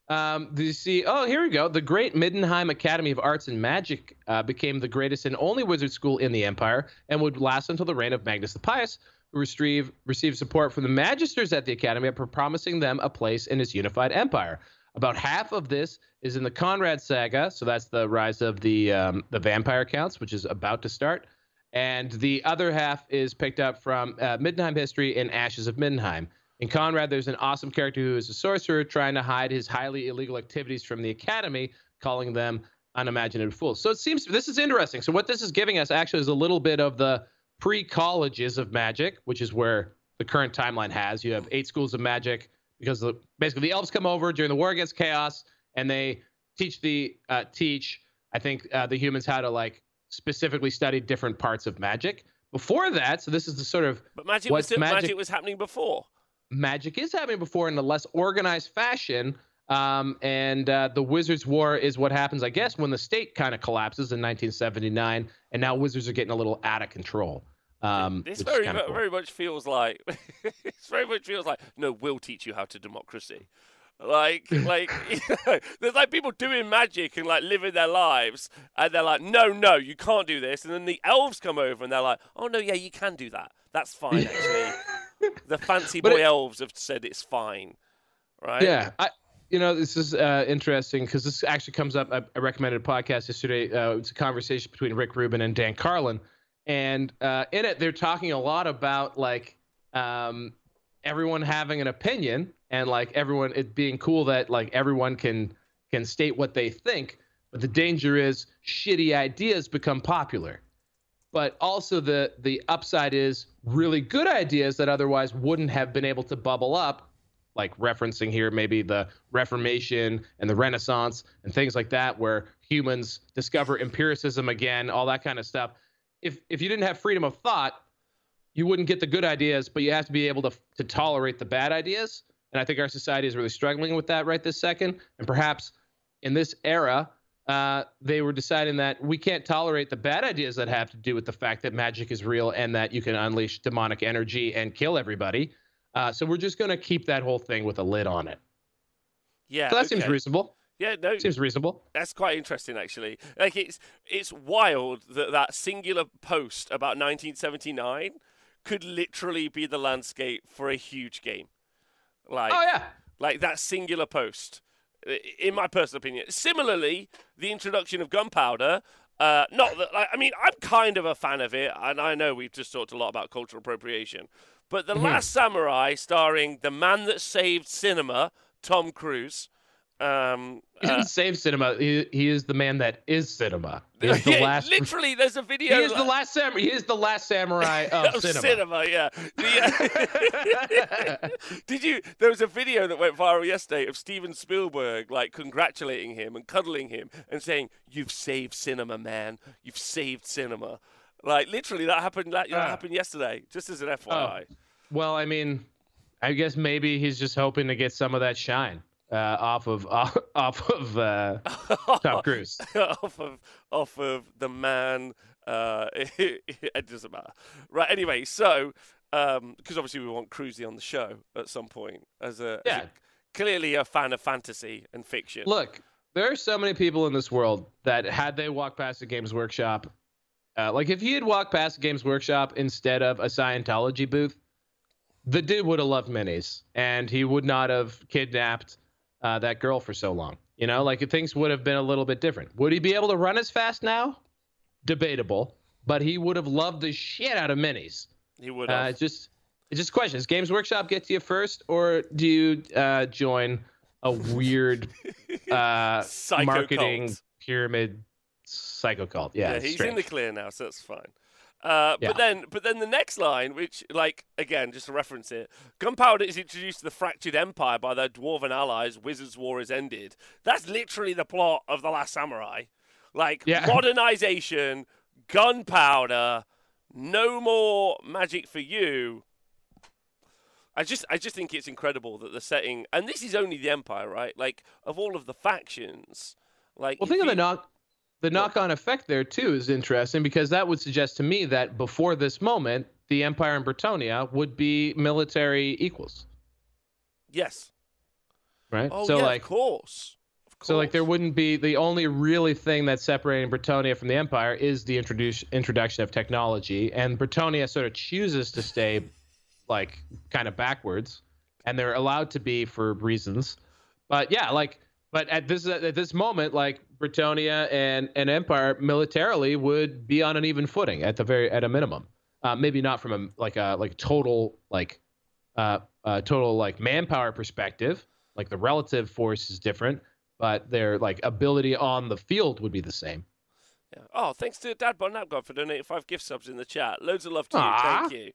um, you see? Oh, here we go. The Great Middenheim Academy of Arts and Magic uh, became the greatest and only wizard school in the empire, and would last until the reign of Magnus the Pious, who received received support from the magisters at the academy for promising them a place in his unified empire. About half of this is in the Konrad saga, so that's the rise of the um, the vampire counts, which is about to start, and the other half is picked up from uh, Middenheim history and Ashes of Middenheim. In Konrad, there's an awesome character who is a sorcerer trying to hide his highly illegal activities from the academy, calling them unimaginative fools. So it seems this is interesting. So what this is giving us actually is a little bit of the pre-colleges of magic, which is where the current timeline has. You have eight schools of magic because the, basically the elves come over during the war against chaos and they teach the uh, teach I think uh, the humans how to like specifically study different parts of magic. Before that, so this is the sort of but magic was magic- magic was happening before. Magic is happening before in a less organized fashion. Um, and uh, the Wizards' War is what happens, I guess, when the state kind of collapses in 1979, and now Wizards are getting a little out of control. Um, This very cool. very much feels like it's very much feels like no, we'll teach you how to democracy. Like like you know, there's like people doing magic and like living their lives, and they're like, no, no, you can't do this. And then the elves come over and they're like, oh no, yeah, you can do that. That's fine actually. the fancy boy it- elves have said it's fine, right? Yeah, I, you know, this is uh, interesting because this actually comes up. I, I recommended a podcast yesterday. Uh, it's a conversation between Rick Rubin and Dan Carlin, and uh, in it they're talking a lot about like um, everyone having an opinion and like everyone it being cool that like everyone can can state what they think. But the danger is shitty ideas become popular. But also the the upside is really good ideas that otherwise wouldn't have been able to bubble up like referencing here maybe the Reformation and the Renaissance and things like that, where humans discover empiricism again, all that kind of stuff. If if you didn't have freedom of thought, you wouldn't get the good ideas, but you have to be able to to tolerate the bad ideas. And I think our society is really struggling with that right this second. And perhaps in this era, uh, they were deciding that we can't tolerate the bad ideas that have to do with the fact that magic is real and that you can unleash demonic energy and kill everybody. Uh, so we're just going to keep that whole thing with a lid on it. yeah. So that seems reasonable. Yeah, no, Seems reasonable. That's quite interesting, actually. Like it's it's wild that that singular post about 1979 could literally be the landscape for a huge game. Like, Oh yeah. like that singular post, in my personal opinion. Similarly, the introduction of gunpowder. Uh, not that like, I mean, I'm kind of a fan of it, and I know we've just talked a lot about cultural appropriation. But the Last Samurai, starring the man that saved cinema, Tom Cruise. Um, He uh, save cinema. He, he is the man that is cinema. Is the Yeah, last. Literally, there's a video. He is the last samurai. He is the last samurai of, of cinema. yeah. The, uh, did you? There was a video that went viral yesterday of Steven Spielberg like congratulating him and cuddling him and saying, "You've saved cinema, man. You've saved cinema." Like literally, that happened. That, that Ah. happened yesterday. Just as an FYI. Well, I mean, I guess maybe he's just hoping to get some of that shine uh, off of off, off of uh, Tom Cruise. off of off of the man. Uh, it doesn't matter, right? Anyway, so because obviously we want Cruisey on the show at some point as a, as a- clearly a fan of fantasy and fiction. Look, there are so many people in this world that had they walked past a Games Workshop, uh, like if he had walked past a Games Workshop instead of a Scientology booth, the dude would have loved minis, and he would not have kidnapped uh, that girl for so long. You know, like things would have been a little bit different. Would he be able to run as fast now? Debatable, but he would have loved the shit out of minis. he would Uh, have. it's just, it's just a question. Does Games Workshop gets you first, or do you uh, join a weird uh, marketing pyramid psycho cult? Yeah, yeah, he's in the clear now, so that's fine. Uh, Yeah. But then, but then the next line, which, like, again, just to reference it, gunpowder is introduced to the fractured empire by their dwarven allies. Wizards' war is ended. That's literally the plot of the Last Samurai. Like Yeah. modernization, gunpowder, no more magic for you. I just, I just think it's incredible that the setting, and this is only the empire, right? Like, of all of the factions, like, Well, think of the you- knock. The knock-on effect there too is interesting because that would suggest to me that before this moment, the Empire and Bretonnia would be military equals. yes, right? Oh so yeah, like of course. Of So like there wouldn't be the only really thing that's separating Bretonnia from the Empire is the introduce, introduction of technology, and Bretonnia sort of chooses to stay like kind of backwards, and they're allowed to be for reasons. But yeah, like but at this at this moment, like Bretonnia and and Empire militarily would be on an even footing at the very at a minimum. Uh, maybe not from a like a like total like uh, uh total like manpower perspective. Like the relative force is different, but their like ability on the field would be the same. Yeah. Oh, thanks to Dad Bon Napgod for donating five gift subs in the chat. Loads of love to you. Thank you.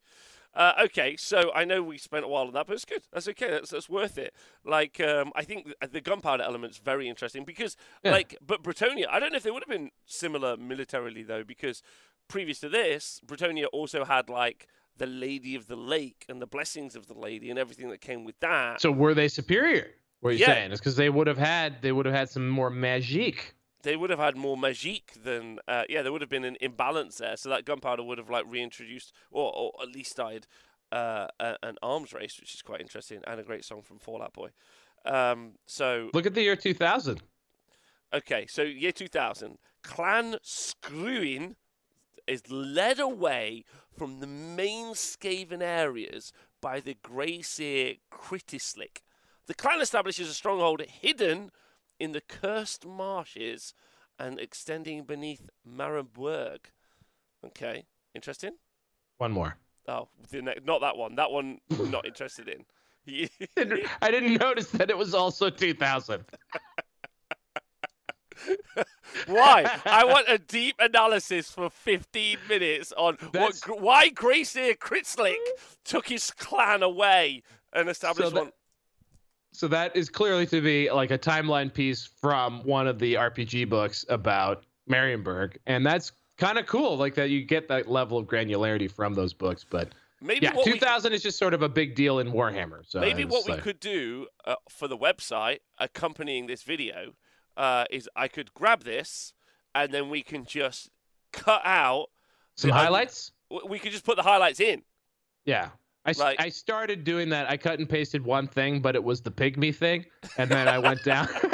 Uh, okay, so I know we spent a while on that, but it's good. That's okay. That's that's worth it. Like, um, I think the, the gunpowder element's very interesting because, Yeah. like, but Bretonnia. I don't know if they would have been similar militarily though, because previous to this, Bretonnia also had like the Lady of the Lake and the blessings of the Lady and everything that came with that. So were they superior? What are you Yeah. saying? It's because they would have had they would have had some more magique. They would have had more magique than uh, yeah there would have been an imbalance there so that gunpowder would have like reintroduced or, or at least started uh, a, an arms race which is quite interesting and a great song from fallout boy um, so Look at the year 2000. okay so year 2000 clan screwing is led away from the main Skaven areas by the Grey Seer Critislick. The clan establishes a stronghold hidden in the cursed marshes and extending beneath Marienburg. Okay, interesting. One more. Oh, the ne- not that one. That one, not interested in. I didn't notice that it was also 2000. Why? I want a deep analysis for 15 minutes on what, That's- why Gracie Kritzlick took his clan away and established that- one. So that is clearly to be like a timeline piece from one of the RPG books about Marienburg, and that's kind of cool. Like that you get that level of granularity from those books. But Maybe yeah, what we 2000 is just sort of a big deal in Warhammer. So Maybe what we could do uh, for the website accompanying this video uh, is I could grab this and then we can just cut out. some highlights. We could just put the highlights in. Yeah. I, Like- I started doing that. I cut and pasted one thing, but it was the pygmy thing, and then I went down, and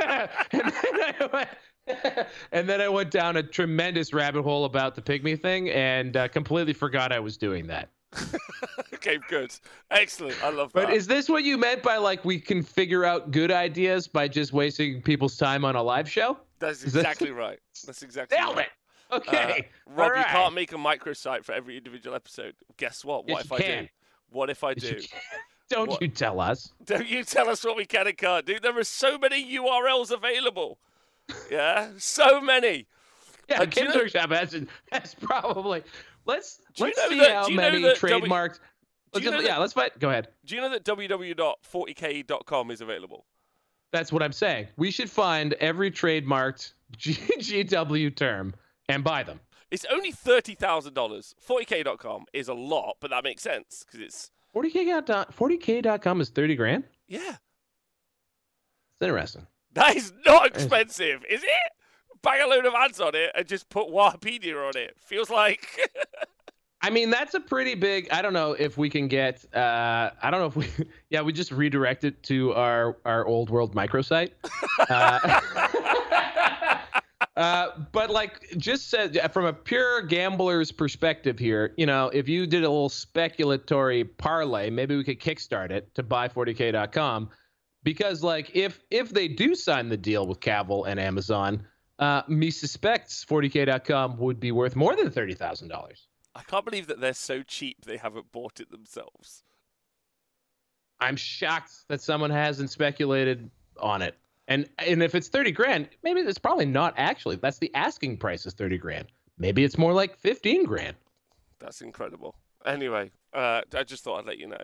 then I went, and then I went down a tremendous rabbit hole about the pygmy thing, and uh, completely forgot I was doing that. okay, good, excellent. I love that. But is this what you meant by like we can figure out good ideas by just wasting people's time on a live show? That's exactly right. That's exactly Nailed right. it. Okay, Uh, Rob, All you can't make a microsite for every individual episode. Guess what? What Yes, if I can. do? What if I do? Don't What? you tell us. Don't you tell us what we can and can't do. There are so many URLs available. Yeah, so many. Yeah, you know- Workshop has, has probably. Let's let's see that- how do you know many that W- Let's just- yeah, let's fight. Go ahead. Do you know that www.40k.com is available? That's what I'm saying. We should find every trademarked G- GW term and buy them. It's only thirty thousand dollars. 40k.com is a lot, but that makes sense because it's 40k. 40k.com is 30 grand. yeah, It's interesting. that is not expensive, is it? Bang a load of ads on it and just put Wikipedia on it. Feels like I mean, that's a pretty big. I don't know if we can get. Uh, I don't know if we. Yeah, we just redirect it to our our old world microsite. Uh, uh, but like, just said from a pure gambler's perspective here, you know, if you did a little speculatory parlay, maybe we could kickstart it to buy 40k.com, because like if if they do sign the deal with Cavill and Amazon, uh, me suspects 40k.com would be worth more than thirty thousand dollars. I can't believe that they're so cheap they haven't bought it themselves. I'm shocked that someone hasn't speculated on it. And and if it's 30 grand, maybe it's probably not actually. That's the asking price is 30 grand. Maybe it's more like 15 grand. That's incredible. Anyway, uh, I just thought I'd let you know.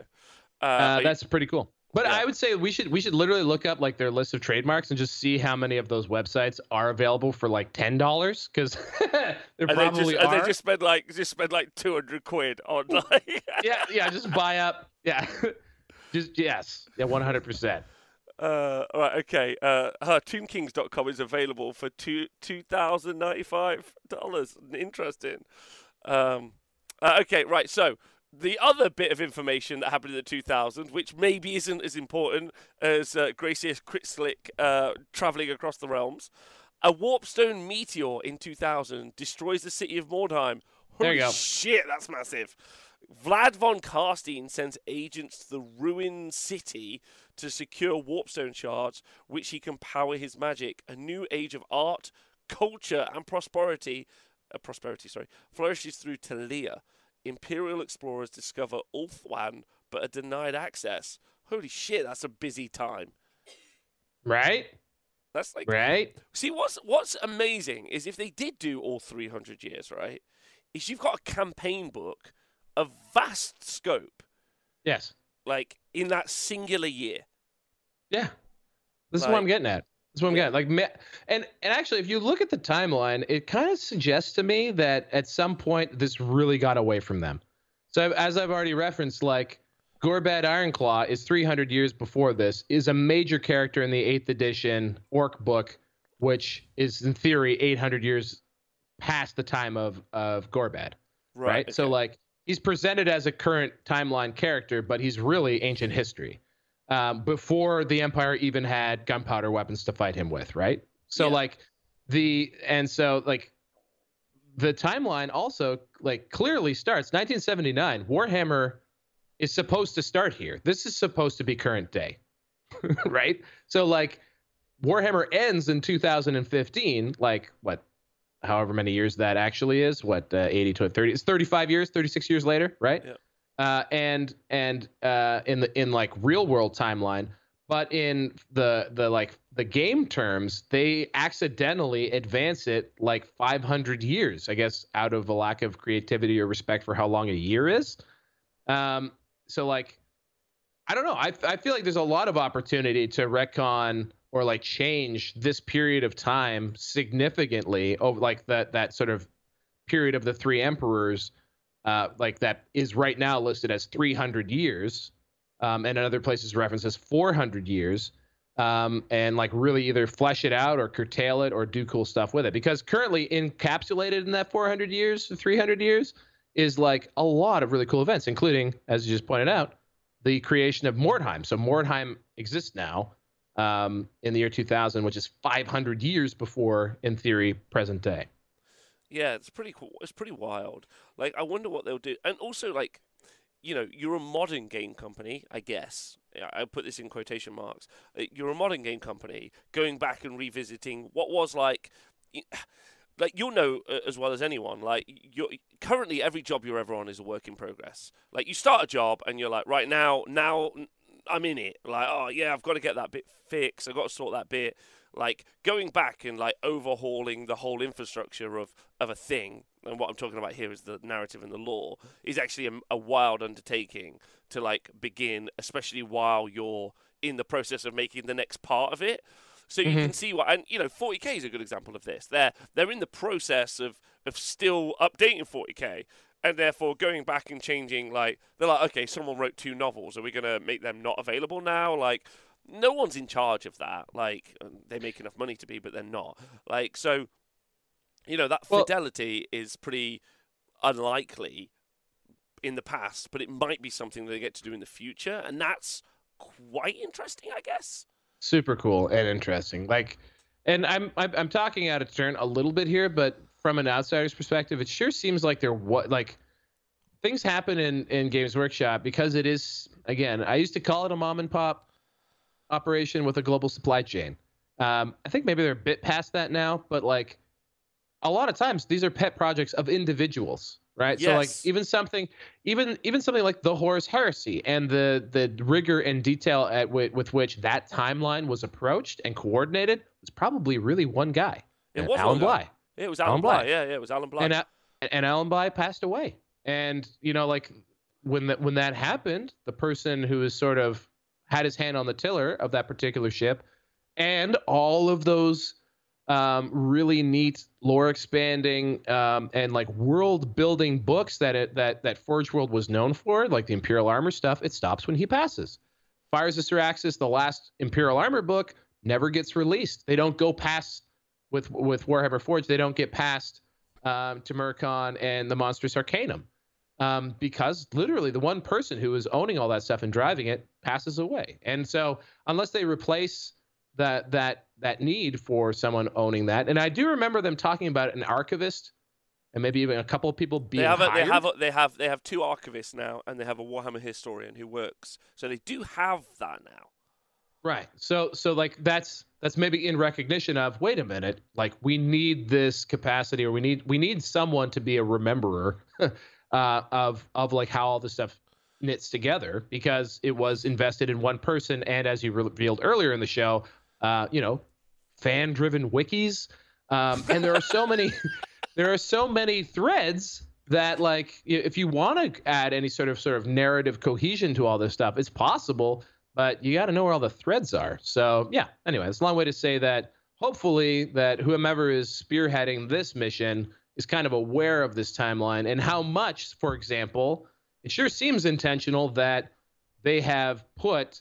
Uh, Uh, are you- that's pretty cool. But Yeah. I would say we should we should literally look up like their list of trademarks and just see how many of those websites are available for like ten dollars because there and they probably just, are. and they just spend like just spend like two hundred quid on like. yeah, yeah, just buy up. Yeah, just yes, yeah, one hundred percent. Uh, all right, okay. Uh, uh, ToonKings.com is available for two two thousand ninety five dollars. Interesting. Um, uh, okay, right. So the other bit of information that happened in the 2000s, which maybe isn't as important as uh, Gracious Kritzlik uh, traveling across the realms, a warpstone meteor in 2000 destroys the city of Mordheim. Holy There you go. shit, that's massive. Vlad von Karstein sends agents to the ruined city to secure warpstone shards, which he can power his magic. A new age of art, culture, and prosperity, uh, prosperity, sorry, flourishes through Tilea. Imperial explorers discover Ulthuan, but are denied access. Holy shit, that's a busy time. Right? That's like Right? See, what's what's amazing is if they did do all 300 years, right? Is you've got a campaign book of vast scope, Yes. Like in that singular year. Yeah. This is what I'm getting at. This is what I'm Yeah. getting. Like, and and actually, if you look at the timeline, it kind of suggests to me that at some point this really got away from them. So as I've already referenced, like Gorbad Ironclaw is 300 years before this, is a major character in the Eighth Edition Orc book, which is in theory 800 years past the time of of Gorbad right? So okay. like he's presented as a current timeline character, but he's really ancient history. Um, before the Empire even had gunpowder weapons to fight him with, right? So Yeah. like the and so like the timeline also like clearly starts 1979. Warhammer is supposed to start here. This is supposed to be current day, right? So like Warhammer ends in 2015, like what however many years that actually is what uh, 80 to 30 it's 35 years 36 years later right? Yeah. uh, and and uh, in the in like real world timeline but in the the like the game terms they accidentally advance it like 500 years i guess out of a lack of creativity or respect for how long a year is. Um so like i don't know. I, I feel like there's a lot of opportunity to retcon or like change this period of time significantly over like that that sort of period of the three emperors uh, like that is right now listed as 300 years um, and in other places referenced as 400 years um, and like really either flesh it out or curtail it or do cool stuff with it. Because currently encapsulated in that 400 years 300 years is like a lot of really cool events including as you just pointed out the creation of mordheim. So mordheim exists now um, in the year 2000 which is 500 years before in theory present day Yeah, it's pretty cool. It's pretty wild. Like, I wonder what they'll do. And also, like, you know, you're a modern game company, I guess. I put this in quotation marks. Uh, You're a modern game company going back and revisiting what was like. Like you'll know uh, as well as anyone. Like you're currently every job you're ever on is a work in progress. Like you start a job and you're like, right now, now I'm in it. Like, oh yeah, I've got to get that bit fixed. I've got to sort that bit. Like going back and like overhauling the whole infrastructure of of a thing. And what I'm talking about here is the narrative and the law is actually a, a wild undertaking to like begin, especially while you're in the process of making the next part of it. So you Mhm. can see what, and you know, 40k is a good example of this. They're they're in the process of of still updating 40k, and therefore going back and changing. Like they're like, okay, someone wrote two novels. Are we gonna make them not available now? Like, no one's in charge of that. Like they make enough money to be, but they're not. Like so, you know, that Well- fidelity is pretty unlikely in the past, but it might be something they get to do in the future, and that's quite interesting, I guess. super cool and interesting like and i'm i'm, I'm talking out of turn a little bit here but from an outsider's perspective it sure seems like there what like things happen in in games workshop because it is again i used to call it a mom and pop operation with a global supply chain um, i think maybe they're a bit past that now but like a lot of times these are pet projects of individuals right so like even something even even something like the Horus Heresy and the the rigor and detail at wi- with which that timeline was approached and coordinated was probably really one guy, It was Alan one guy. Bligh. Yeah, it was Alan Alan Bligh. Bligh. Yeah, yeah, it was Alan Bligh. And, and Alan Bligh passed away. And you know, like when that when that happened, the person who was sort of had his hand on the tiller of that particular ship, and all of those um, really neat lore expanding um, and like world building books that it that that Forge World was known for, like the Imperial Armor stuff, it stops when he passes. Fires of Cyraxus, the last Imperial Armor book, never gets released. They don't go past with with Warhammer Forge. They don't get past um, Tamurkhan and the Monstrous Arcanum. um, because literally the one person who is owning all that stuff and driving it passes away. And so unless they replace that that that need for someone owning that, and I do remember them talking about an archivist and maybe even a couple of people being they have a, hired. they have a, they have they have two archivists now, and they have a Warhammer historian who works. So they do have that now. Right. So so like that's that's maybe in recognition of wait a minute, like we need this capacity or we need we need someone to be a rememberer uh, of of like how all this stuff knits together because it was invested in one person and as you revealed earlier in the show, uh, you know, fan driven wikis. Um, and there are so many there are so many threads that like if you want to add any sort of sort of narrative cohesion to all this stuff, it's possible but you got to know where all the threads are. So yeah. Anyway, it's a long way to say that hopefully that whomever is spearheading this mission is kind of aware of this timeline and how much, for example, it sure seems intentional that they have put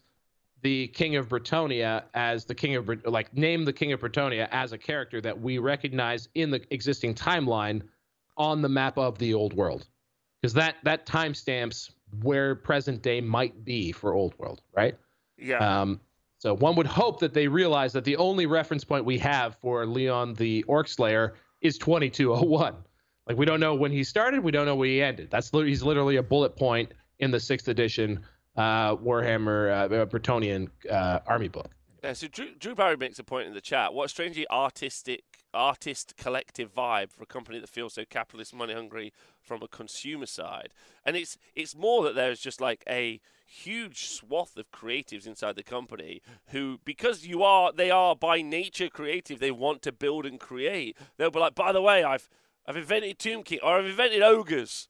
the King of Bretonnia as the King of like name the King of Bretonnia as a character that we recognize in the existing timeline on the map of the old world. Because that that timestamps where present day might be for old world, right? Yeah. Um, so one would hope that they realize that the only reference point we have for Louen the Orc Slayer is 2201. Like we don't know when he started, we don't know when he ended. That's he's literally a bullet point in the sixth edition uh, Warhammer uh, Bretonnian uh, army book. Yeah, so Drew, Drew Barry makes a point in the chat. What strangely artistic, artist collective vibe for a company that feels so capitalist, money hungry from a consumer side. And it's it's more that there's just like a huge swath of creatives inside the company who, because you are, they are by nature creative. They want to build and create. They'll be like, by the way, I've I've invented Tomb King or I've invented ogres.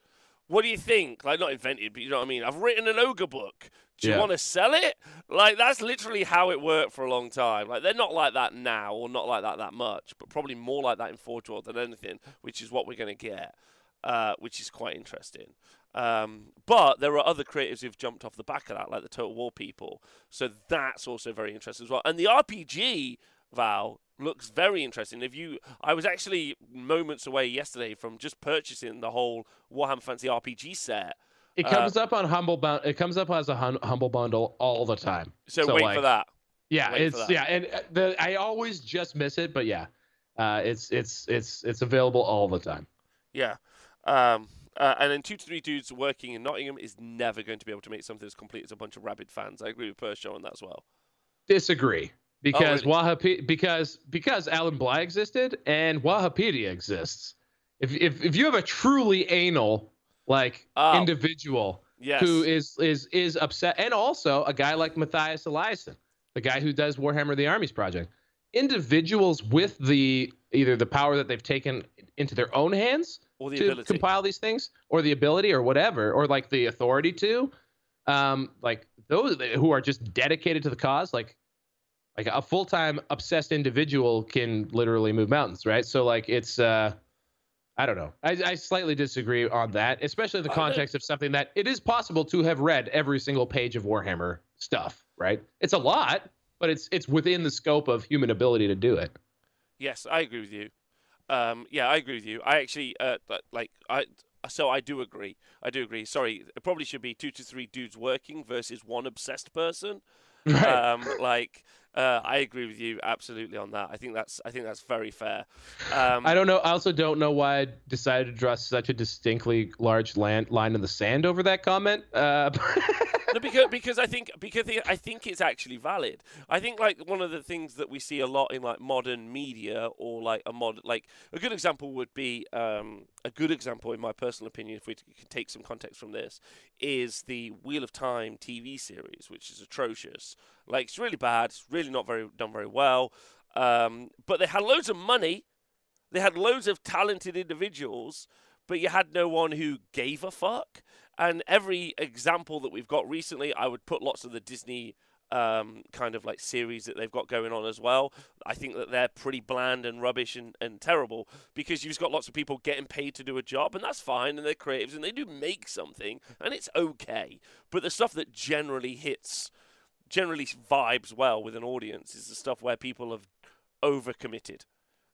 What do you think? Like not invented, but you know what I mean. I've written an ogre book. Do you Yeah. want to sell it? Like that's literally how it worked for a long time. Like they're not like that now, or not like that that much, but probably more like that in Forge World than anything, which is what we're going to get, uh, which is quite interesting. Um, but there are other creatives who've jumped off the back of that, like the Total War people. So that's also very interesting as well. And the RPG Val looks very interesting. If you, I was actually moments away yesterday from just purchasing the whole Warhammer Fantasy RPG set. It Uh, comes up on humble bundle. It comes up as a hun- humble bundle all the time. So, So, wait like, for that. Yeah, Wait it's that. yeah, and uh, the I always just miss it, but yeah, uh, it's it's it's it's available all the time. Yeah. Um, uh, and then two to three dudes working in Nottingham is never going to be able to make something as complete as a bunch of rabid fans. I agree with Pershaw on that as well. Disagree because really? Wahape- because because Alan Bligh existed and Wahapedia exists. If if if you have a truly anal like Oh. individual Yes. who is is is upset, and also a guy like Mathias Eliasson, the guy who does Warhammer: The Armies project. Individuals with the either the power that they've taken into their own hands or the to ability. compile these things, or the ability, or whatever, or like the authority to, um, like those who are just dedicated to the cause, like like a full-time obsessed individual can literally move mountains, right? So like it's uh I don't know. I, I slightly disagree on that, especially in the context of something that it is possible to have read every single page of Warhammer stuff, right? It's a lot, but it's it's within the scope of human ability to do it. Yes, I agree with you. Um, yeah, I agree with you. I actually uh, like I. So I do agree. I do agree. Sorry, it probably should be two to three dudes working versus one obsessed person. Right. Um, like uh, I agree with you absolutely on that. I think that's I think that's very fair. Um, I don't know. I also don't know why I decided to draw such a distinctly large land, line in the sand over that comment. Uh, no, because because I think because I think it's actually valid. I think like one of the things that we see a lot in like modern media or like a mod like a good example would be um, a good example in my personal opinion if we can take some context from this is the Wheel of Time TV series which is atrocious. Like it's really bad. It's really not very done very well. Um, but they had loads of money. They had loads of talented individuals, but you had no one who gave a fuck. And every example that we've got recently, I would put lots of the Disney um, kind of like series that they've got going on as well. I think that they're pretty bland and rubbish and, and terrible because you've got lots of people getting paid to do a job, and that's fine, and they're creatives and they do make something, and it's okay. But the stuff that generally hits, generally vibes well with an audience is the stuff where people have overcommitted.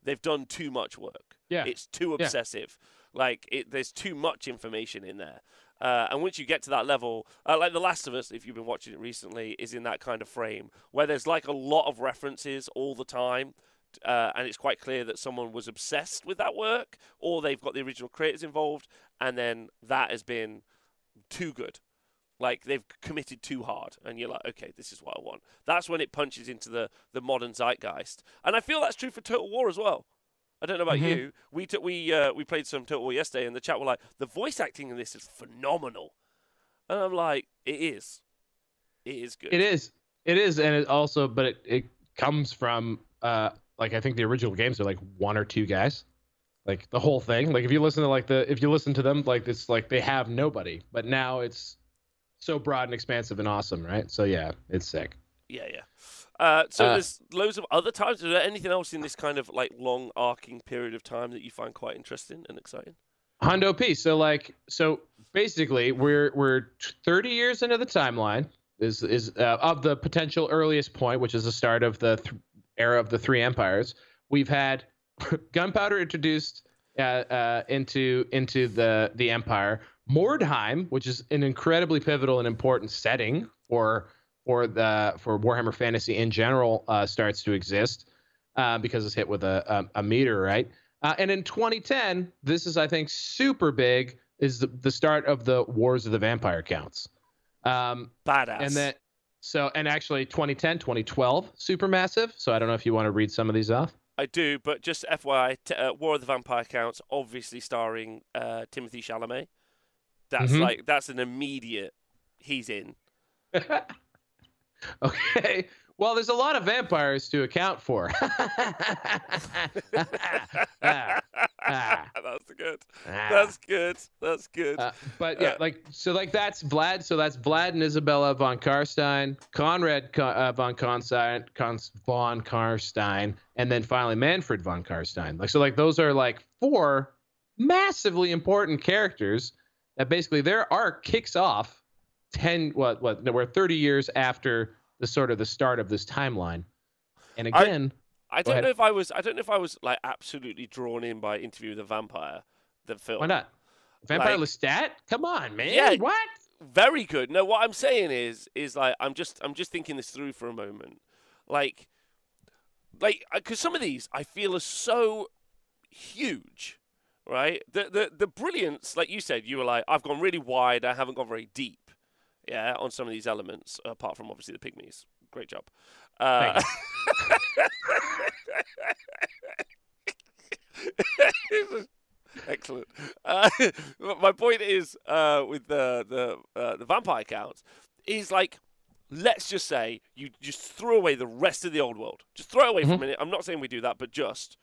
They've done too much work. Yeah. It's too Yeah. obsessive. Like it, there's too much information in there. Uh, and once you get to that level, uh, like The Last of Us, if you've been watching it recently, is in that kind of frame where there's like a lot of references all the time. Uh, and it's quite clear that someone was obsessed with that work, or they've got the original creators involved, and then that has been too good. Like they've committed too hard, and you're like, okay, this is what I want. That's when it punches into the the modern zeitgeist, and I feel that's true for Total War as well. I don't know about Mhm. you. We t- we uh, we played some Total War yesterday, and the chat were like, the voice acting in this is phenomenal, and I'm like, it is, it is good. It is. It is, and it also, but it, it comes from uh like I think the original games are like one or two guys, like the whole thing. Like if you listen to like the if you listen to them, like it's like they have nobody, but now it's so broad and expansive and awesome, right? So yeah, it's sick. Yeah, yeah. Uh, so Uh, there's loads of other times. Is there anything else in this kind of like long arcing period of time that you find quite interesting and exciting? Hondo P. So like so basically we're we're 30 years into the timeline is is uh, of the potential earliest point, which is the start of the th- era of the three empires. We've had gunpowder introduced uh, uh, into into the the empire. Mordheim, which is an incredibly pivotal and important setting for for the for Warhammer Fantasy in general, uh, starts to exist uh, because it's hit with a a, a meter, right? Uh, and in 2010, this is, I think, super big, is the, the start of the Wars of the Vampire Counts. Um, Badass. and then, so, and actually 2010, 2012, super massive. So I don't know if you want to read some of these off. I do, but just FYI, t- uh, War of the Vampire Counts, obviously starring uh, Timothy Chalamet. That's Mhm. like that's an immediate. He's in. okay. Well, there's a lot of vampires to account for. Ah, ah, that's good. ah. That's good. That's good. Uh, but yeah, Uh, like so, like that's Vlad. So that's Vlad and Isabella von Karstein, Konrad uh, von Karstein, von Karstein, and then finally Manfred von Karstein. Like so, like those are like four massively important characters that basically their arc kicks off ten what what no, we're thirty years after the sort of the start of this timeline. And again, I go don't ahead. know if I was. I don't know if I was like absolutely drawn in by Interview with the Vampire, the film. why not? Vampire Like- Lestat? Come on, man. Yeah. What? very good. No, what I'm saying is, is like I'm just, I'm just thinking this through for a moment. Like, like, uh, because some of these I feel are so huge, right? The, the, the brilliance, like you said, you were like, I've gone really wide. I haven't gone very deep, yeah, on some of these elements. Apart from obviously the pygmies. Great job. Uh, Excellent. Uh, my point is uh, with the the uh, the vampire counts is like let's just say you just throw away the rest of the old world. Just throw it away for a Mhm. minute. I'm not saying we do that, but just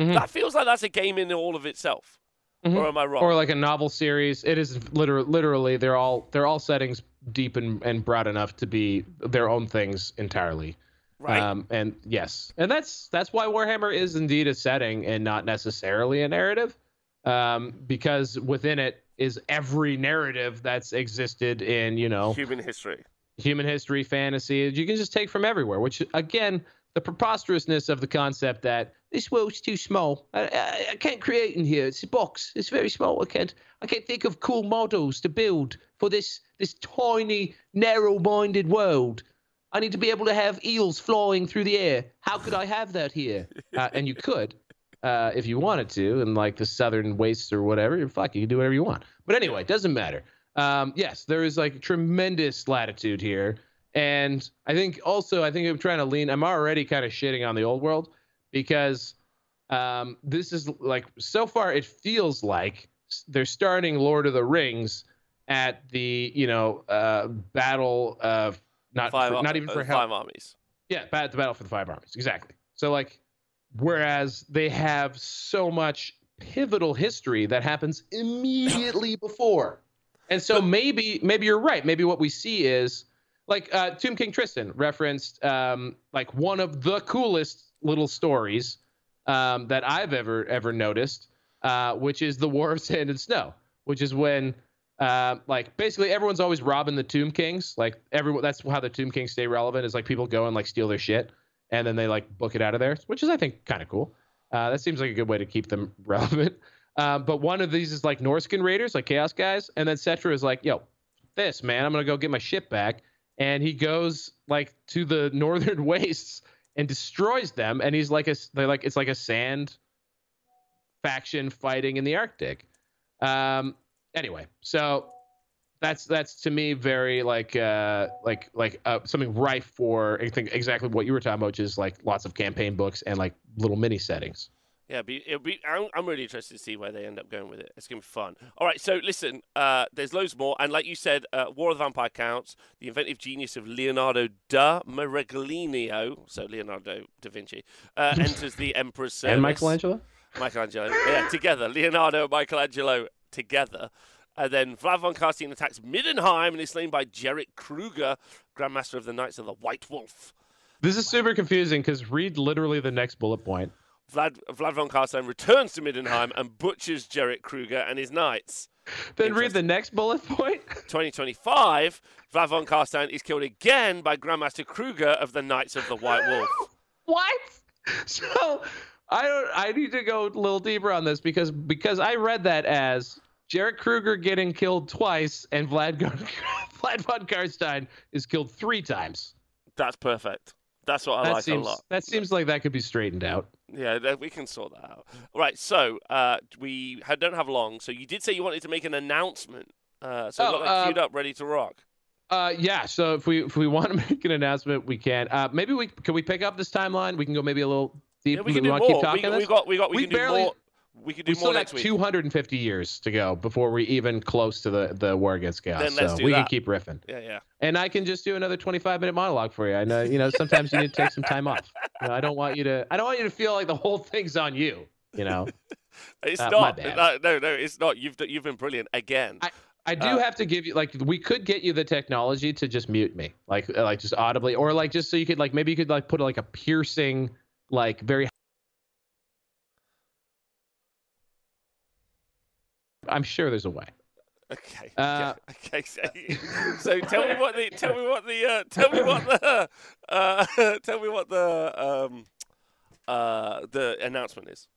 Mhm. that feels like that's a game in all of itself. Mhm. Or am I wrong? or like a novel series. It is literally, literally they're all they're all settings deep and, and broad enough to be their own things entirely. right. Um, and yes, and that's that's why Warhammer is indeed a setting and not necessarily a narrative, um, because within it is every narrative that's existed in you know Human history. human history, fantasy. You can just take from everywhere. Which again, the preposterousness of the concept that this world's too small. I, I, I can't create in here. It's a box. It's very small. I can't. I can't think of cool models to build for this this tiny, narrow-minded world. I need to be able to have eels flying through the air. How could I have that here? Uh, and you could, uh, if you wanted to, in like the southern wastes or whatever. You're fuck. You can do whatever you want. But anyway, it doesn't matter. Um, yes, there is like tremendous latitude here, and I think also I think I'm trying to lean. I'm already kind of shitting on the old world because um, this is like so far it feels like they're starting Lord of the Rings at the you know uh, battle of not Five, for, not even uh, for help. five armies. Yeah, bat the battle for the five armies. Exactly. So like whereas they have so much pivotal history that happens immediately before. And so maybe maybe you're right. Maybe what we see is like uh Tomb King Tristan referenced um like one of the coolest little stories um that I've ever ever noticed, uh, which is the War of Sand and Snow, which is when uh, like basically everyone's always robbing the Tomb Kings. Like everyone, that's how the Tomb Kings stay relevant. Is like people go and like steal their shit, and then they like book it out of there, which is I think kind of cool. Uh, that seems like a good way to keep them relevant. Um, but one of these is like Norscan Raiders, like Chaos guys, and then Settra is like, "Yo, this man, I'm gonna go get my ship back." And he goes like to the northern wastes and destroys them. And he's like a, they're like it's like a sand faction fighting in the Arctic. Um, anyway, so that's that's to me very like uh like like uh, something rife for I think exactly what you were talking about, which is like lots of campaign books and like little mini settings. Yeah, be, it'll be. I'm, I'm really interested to see where they end up going with it. It's gonna be fun. All right, so listen, uh, there's loads more, and like you said, uh, War of the Vampire counts. The inventive genius of Leonardo da Miragliano, so Leonardo da Vinci, uh, enters the Emperor's service. And Michelangelo. Michelangelo, yeah, together. Leonardo and Michelangelo together. And then Vlad von Karstein attacks Middenheim and is slain by Jerek Kruger, Grandmaster of the Knights of the White Wolf. This is super confusing because read literally the next bullet point. Vlad, Vlad von Karstein returns to Middenheim and butchers Jerek Kruger and his knights. Then read the next bullet point. 2025, Vlad von Karstein is killed again by Grandmaster Kruger of the Knights of the White Wolf. what? So I don't. I need to go a little deeper on this because because I read that as Jerek Kruger getting killed twice and Vlad Vlad von Karstein is killed three times. That's perfect. That's what I that like seems, a lot. That seems like that could be straightened out. Yeah, th- we can sort that out. All right, so uh, we don't have long. So you did say you wanted to make an announcement. Uh, so Oh, got that uh, queued up, ready to rock. Uh, yeah. So if we if we want to make an announcement, we can. Uh, maybe we can we pick up this timeline. We can go maybe a little deep. Yeah, we can do more. keep We, talking we this? got, we got, we, We can do barely- more. We can do we more still got next week. 250 years to go before we're even close to the the war against chaos. Then let's so do we that. can keep riffing. Yeah, yeah. and I can just do another 25 minute monologue for you. I know, you know, sometimes you need to take some time off. You know, I don't want you to, I don't want you to feel like the whole thing's on you. You know, It's Uh, my not. bad. No, no, no, it's not. You've you've been brilliant again. I do Uh, have to give you like we could get you the technology to just mute me, like like just audibly, or like just so you could like maybe you could like put like a piercing, like very. I'm sure there's a way. Okay. Uh, okay. So, so tell me what the tell me what the uh, tell me what the uh, tell me what the um uh the announcement is.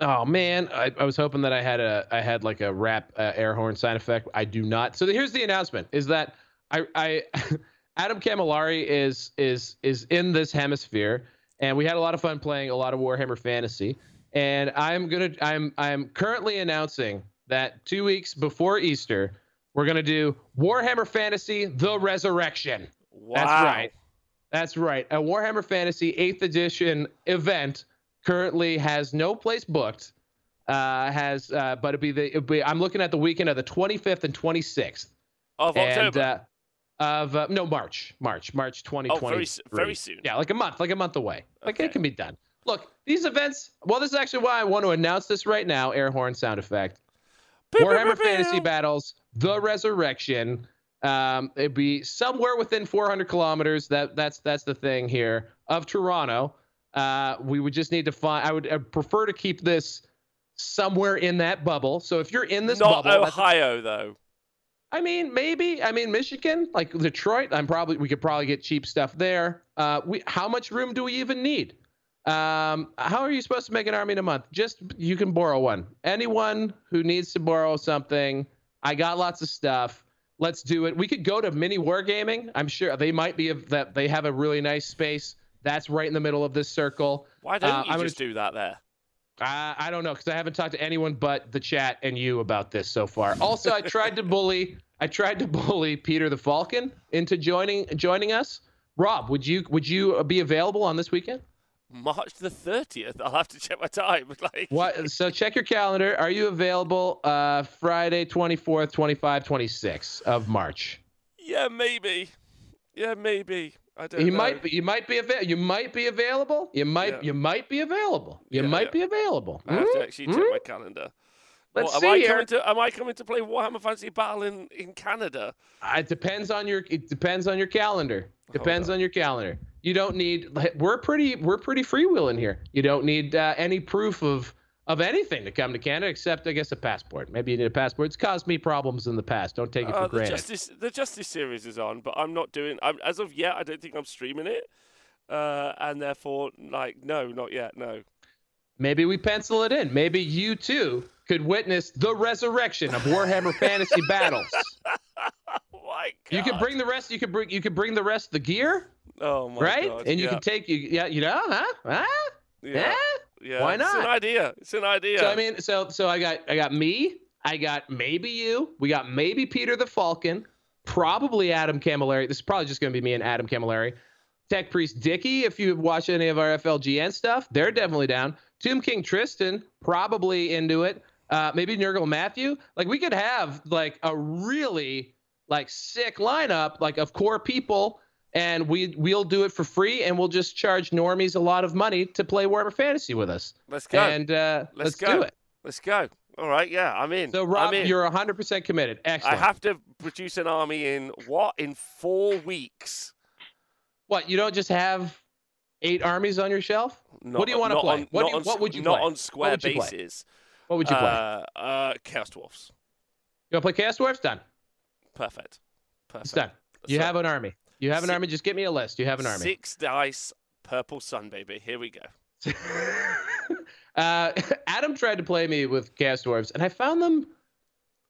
Oh man, I, I was hoping that I had a I had like a rap uh, air horn sound effect. I do not. So here's the announcement: is that I I Adam Camilleri is is is in this hemisphere, and we had a lot of fun playing a lot of Warhammer Fantasy. And I'm gonna I'm I'm currently announcing that two weeks before Easter, we're gonna do Warhammer Fantasy: The Resurrection. Wow. That's right. That's right. A Warhammer Fantasy 8th edition event currently has no place booked. Uh, has uh, but it'd be the it'd be, I'm looking at the weekend of the 25th and 26th Of and October. uh, of uh, no March March March 2020. oh, very very soon. Yeah, like a month, like a month away. Like Okay. it can be done. Look, these events. Well, this is actually why I want to announce this right now. Air horn sound effect. Warhammer Fantasy Battles: The Resurrection. Um, it'd be somewhere within 400 kilometers. That that's that's the thing here of Toronto. Uh, we would just need to find. I would uh, prefer to keep this somewhere in that bubble. So if you're in this Not bubble, Ohio though. I mean, maybe. I mean, Michigan, like Detroit. I'm probably we could probably get cheap stuff there. Uh, we how much room do we even need? Um, how are you supposed to make an army in a month? Just you can borrow one. Anyone who needs to borrow something, I got lots of stuff. Let's do it. We could go to mini wargaming. I'm sure they might be that they have a really nice space. That's right in the middle of this circle. Why don't Uh, you I'm gonna- just do that there? I, I don't know because I haven't talked to anyone but the chat and you about this so far. Also, I tried to bully I tried to bully Peter the Falcon into joining joining us. Rob, would you would you be available on this weekend? March the thirtieth. I'll have to check my time. Like What? So check your calendar. Are you available uh, Friday 24th, 25, 26 of March? Yeah, maybe. Yeah, maybe. I don't You know. might be, you might be available. You might be available. You might Yeah. you might be available. You Yeah, might yeah. be available. I have to Hmm? actually check Hmm? my calendar. Let's Well, see am I here. coming to am I coming to play Warhammer Fantasy Battle in, in Canada? Uh, It depends on your it depends on your calendar. Depends on. on your calendar. You don't need we're pretty we're pretty freewheeling here. You don't need uh, any proof of of anything to come to Canada except I guess a passport. Maybe you need a passport. It's caused me problems in the past. Don't take it Uh, for the granted. Justice the Justice series is on, but I'm not doing. I'm, as of yet, I don't think I'm streaming it, uh, and therefore, like, no, not yet. No. Maybe we pencil it in. Maybe you too could witness the resurrection of Warhammer Fantasy Battles. Oh. You could bring the rest. You could bring. You could bring the rest of the gear, Oh my right? god. and you yeah. can take you. Yeah, you know, huh? Huh? yeah. Yeah. why It's an not? idea. It's an idea. So I mean, so so I got I got me. I got maybe you. We got maybe Peter the Falcon. Probably Adam Camilleri. This is probably just going to be me and Adam Camilleri. Tech Priest Dicky, if you've watched any of our FLGN stuff, they're definitely down. Tomb King Tristan, probably into it. Uh, maybe Nurgle Matthew. Like we could have like a really like sick lineup like of core people, and we we'll do it for free, and we'll just charge normies a lot of money to play Warhammer Fantasy with us. let's go. And uh, let's, Let's go. do it. let's go. All right. Yeah. I'm in. So Rob, in. you're 100% committed. I Excellent. have to produce an army in what? In four weeks. what? You don't just have eight armies on your shelf? Not, do you wanna play? On, What do you- on, what would you Not play? on square bases. play? What would you play? Uh, uh, Chaos Dwarfs. you want to play Chaos Dwarfs? Done. Perfect. Perfect. It's done. You So- have an army. You have an Si- army. Just get me a list. You have an army. Six dice, purple sun, baby. Here we go. uh, Adam tried to play me with Chaos Dwarfs, and I found them.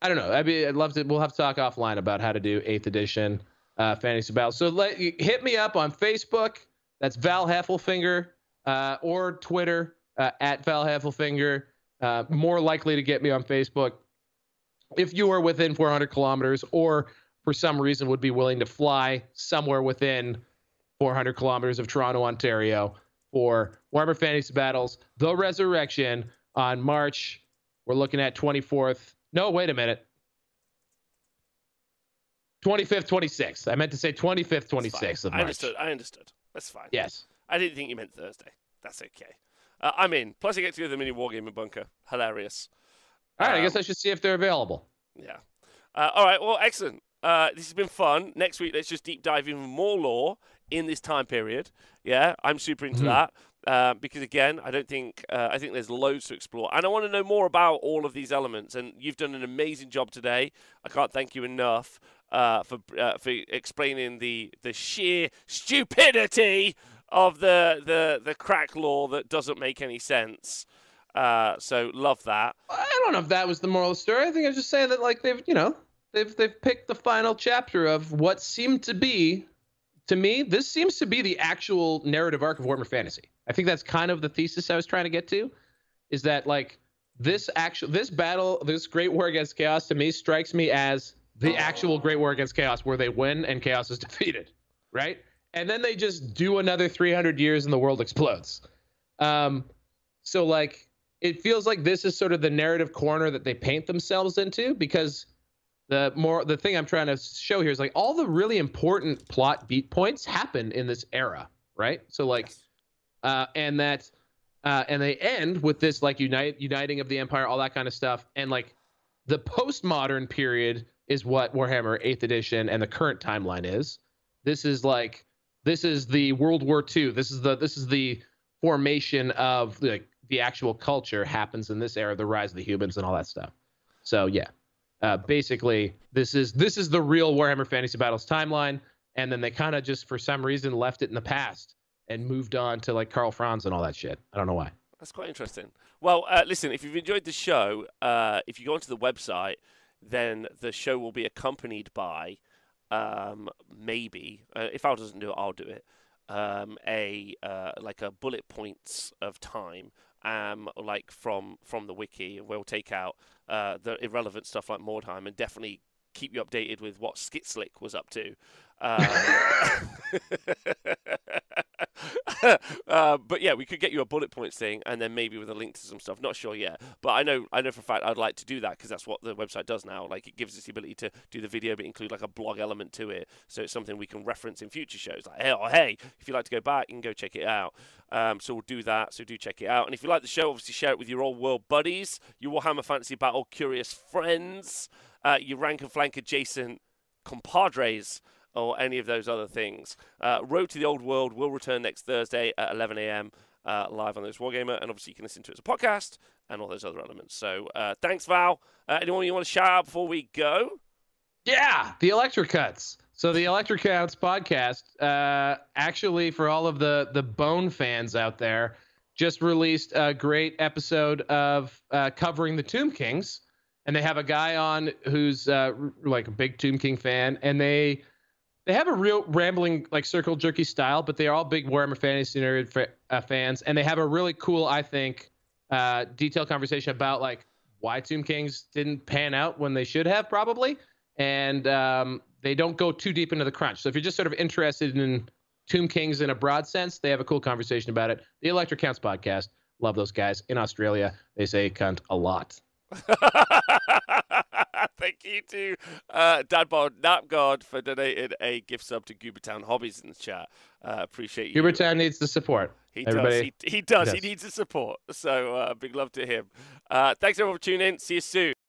I don't know. I mean, I'd love to. We'll have to talk offline about how to do Eighth Edition uh, Fantasy Battle. So let hit me up on Facebook. That's Val Heffelfinger, uh, or Twitter uh, at Val Heffelfinger. Uh, more likely to get me on Facebook if you are within 400 kilometers, or for some reason would be willing to fly somewhere within 400 kilometers of Toronto, Ontario, for Warhammer Fantasy Battles, The Resurrection on March. We're looking at 24th. No, wait a minute. 25th, 26th. I meant to say 25th, 26th fine. of I understood. I understood. That's fine. Yes. I didn't think you meant Thursday. That's okay. Uh, I'm in. Plus, I get to do the mini wargaming bunker. Hilarious. All right. I Um, guess I should see if they're available. Yeah. Uh, all right. Well, excellent. Uh, this has been fun. Next week, let's just deep dive even more lore in this time period. Yeah, I'm super into Mhm. that uh, because again, I don't think uh, I think there's loads to explore, and I want to know more about all of these elements. And you've done an amazing job today. I can't thank you enough uh, for uh, for explaining the the sheer stupidity of the the the crack law that doesn't make any sense. Uh, so love that. I don't know if that was the moral story. I think I was just saying that, like, they've, you know, they've they've picked the final chapter of what seemed to be, to me, this seems to be the actual narrative arc of Warhammer Fantasy. I think that's kind of the thesis I was trying to get to, is that like this actual this battle, this Great War against Chaos, to me strikes me as the actual Great War against Chaos, where they win and Chaos is defeated, right? And then they just do another 300 years and the world explodes. Um, so like it feels like this is sort of the narrative corner that they paint themselves into because the more the thing I'm trying to show here is like all the really important plot beat points happen in this era, right? So like uh and that uh and they end with this like unite uniting of the empire, all that kind of stuff. And like the postmodern period is what Warhammer 8th edition and the current timeline is. This is like this is the World War II. This is the this is the formation of like the actual culture happens in this era, the rise of the humans and all that stuff. So yeah, uh, basically this is this is the real Warhammer Fantasy Battles timeline, and then they kind of just for some reason left it in the past and moved on to like Karl Franz and all that shit. I don't know why. That's quite interesting. Well, uh, listen, if you've enjoyed the show, uh, if you go onto the website, then the show will be accompanied by um, maybe, uh, if Al doesn't do it, I'll do it. Um, a uh, like a bullet points of time, um, like from from the wiki. We'll take out uh, the irrelevant stuff like Mordheim and definitely keep you updated with what Skitslick was up to. Uh, but yeah, we could get you a bullet points thing, and then maybe with a link to some stuff. Not sure yet, but I know I know for a fact I'd like to do that because that's what the website does now. Like it gives us the ability to do the video, but include like a blog element to it, so it's something we can reference in future shows. Like hey, oh, hey, if you'd like to go back, you can go check it out. Um, so we'll do that. So do check it out. And if you like the show, obviously share it with your old world buddies, your Warhammer Fantasy Battle curious friends, uh, your rank and flank adjacent compadres or any of those other things. Uh, Road to the Old World will return next Thursday at 11 a.m. Uh, live on this Wargamer, and obviously you can listen to it as a podcast and all those other elements. So uh, thanks, Val. Uh, anyone you want to shout out before we go? Yeah, the Electric Counts. So the Electric Counts podcast, uh, actually, for all of the the Bone fans out there, just released a great episode of uh, covering the Tomb Kings, and they have a guy on who's uh, like a big Tomb King fan, and they they have a real rambling like circle jerky style, but they are all big Warhammer Fantasy fa- uh, fans, and they have a really cool, I think, uh, detailed conversation about like why Tomb Kings didn't pan out when they should have probably, and um, they don't go too deep into the crunch. So if you're just sort of interested in Tomb Kings in a broad sense, they have a cool conversation about it. The Electric Counts podcast, love those guys in Australia. They say cunt a lot. Thank you to uh, Dadbod Napgod for donating a gift sub to Goobertown Hobbies in the chat. Uh, appreciate you. Goobertown needs the support. He Everybody- does. He, he does. He He needs the support. So uh, big love to him. Uh, thanks everyone for tuning in. See you soon.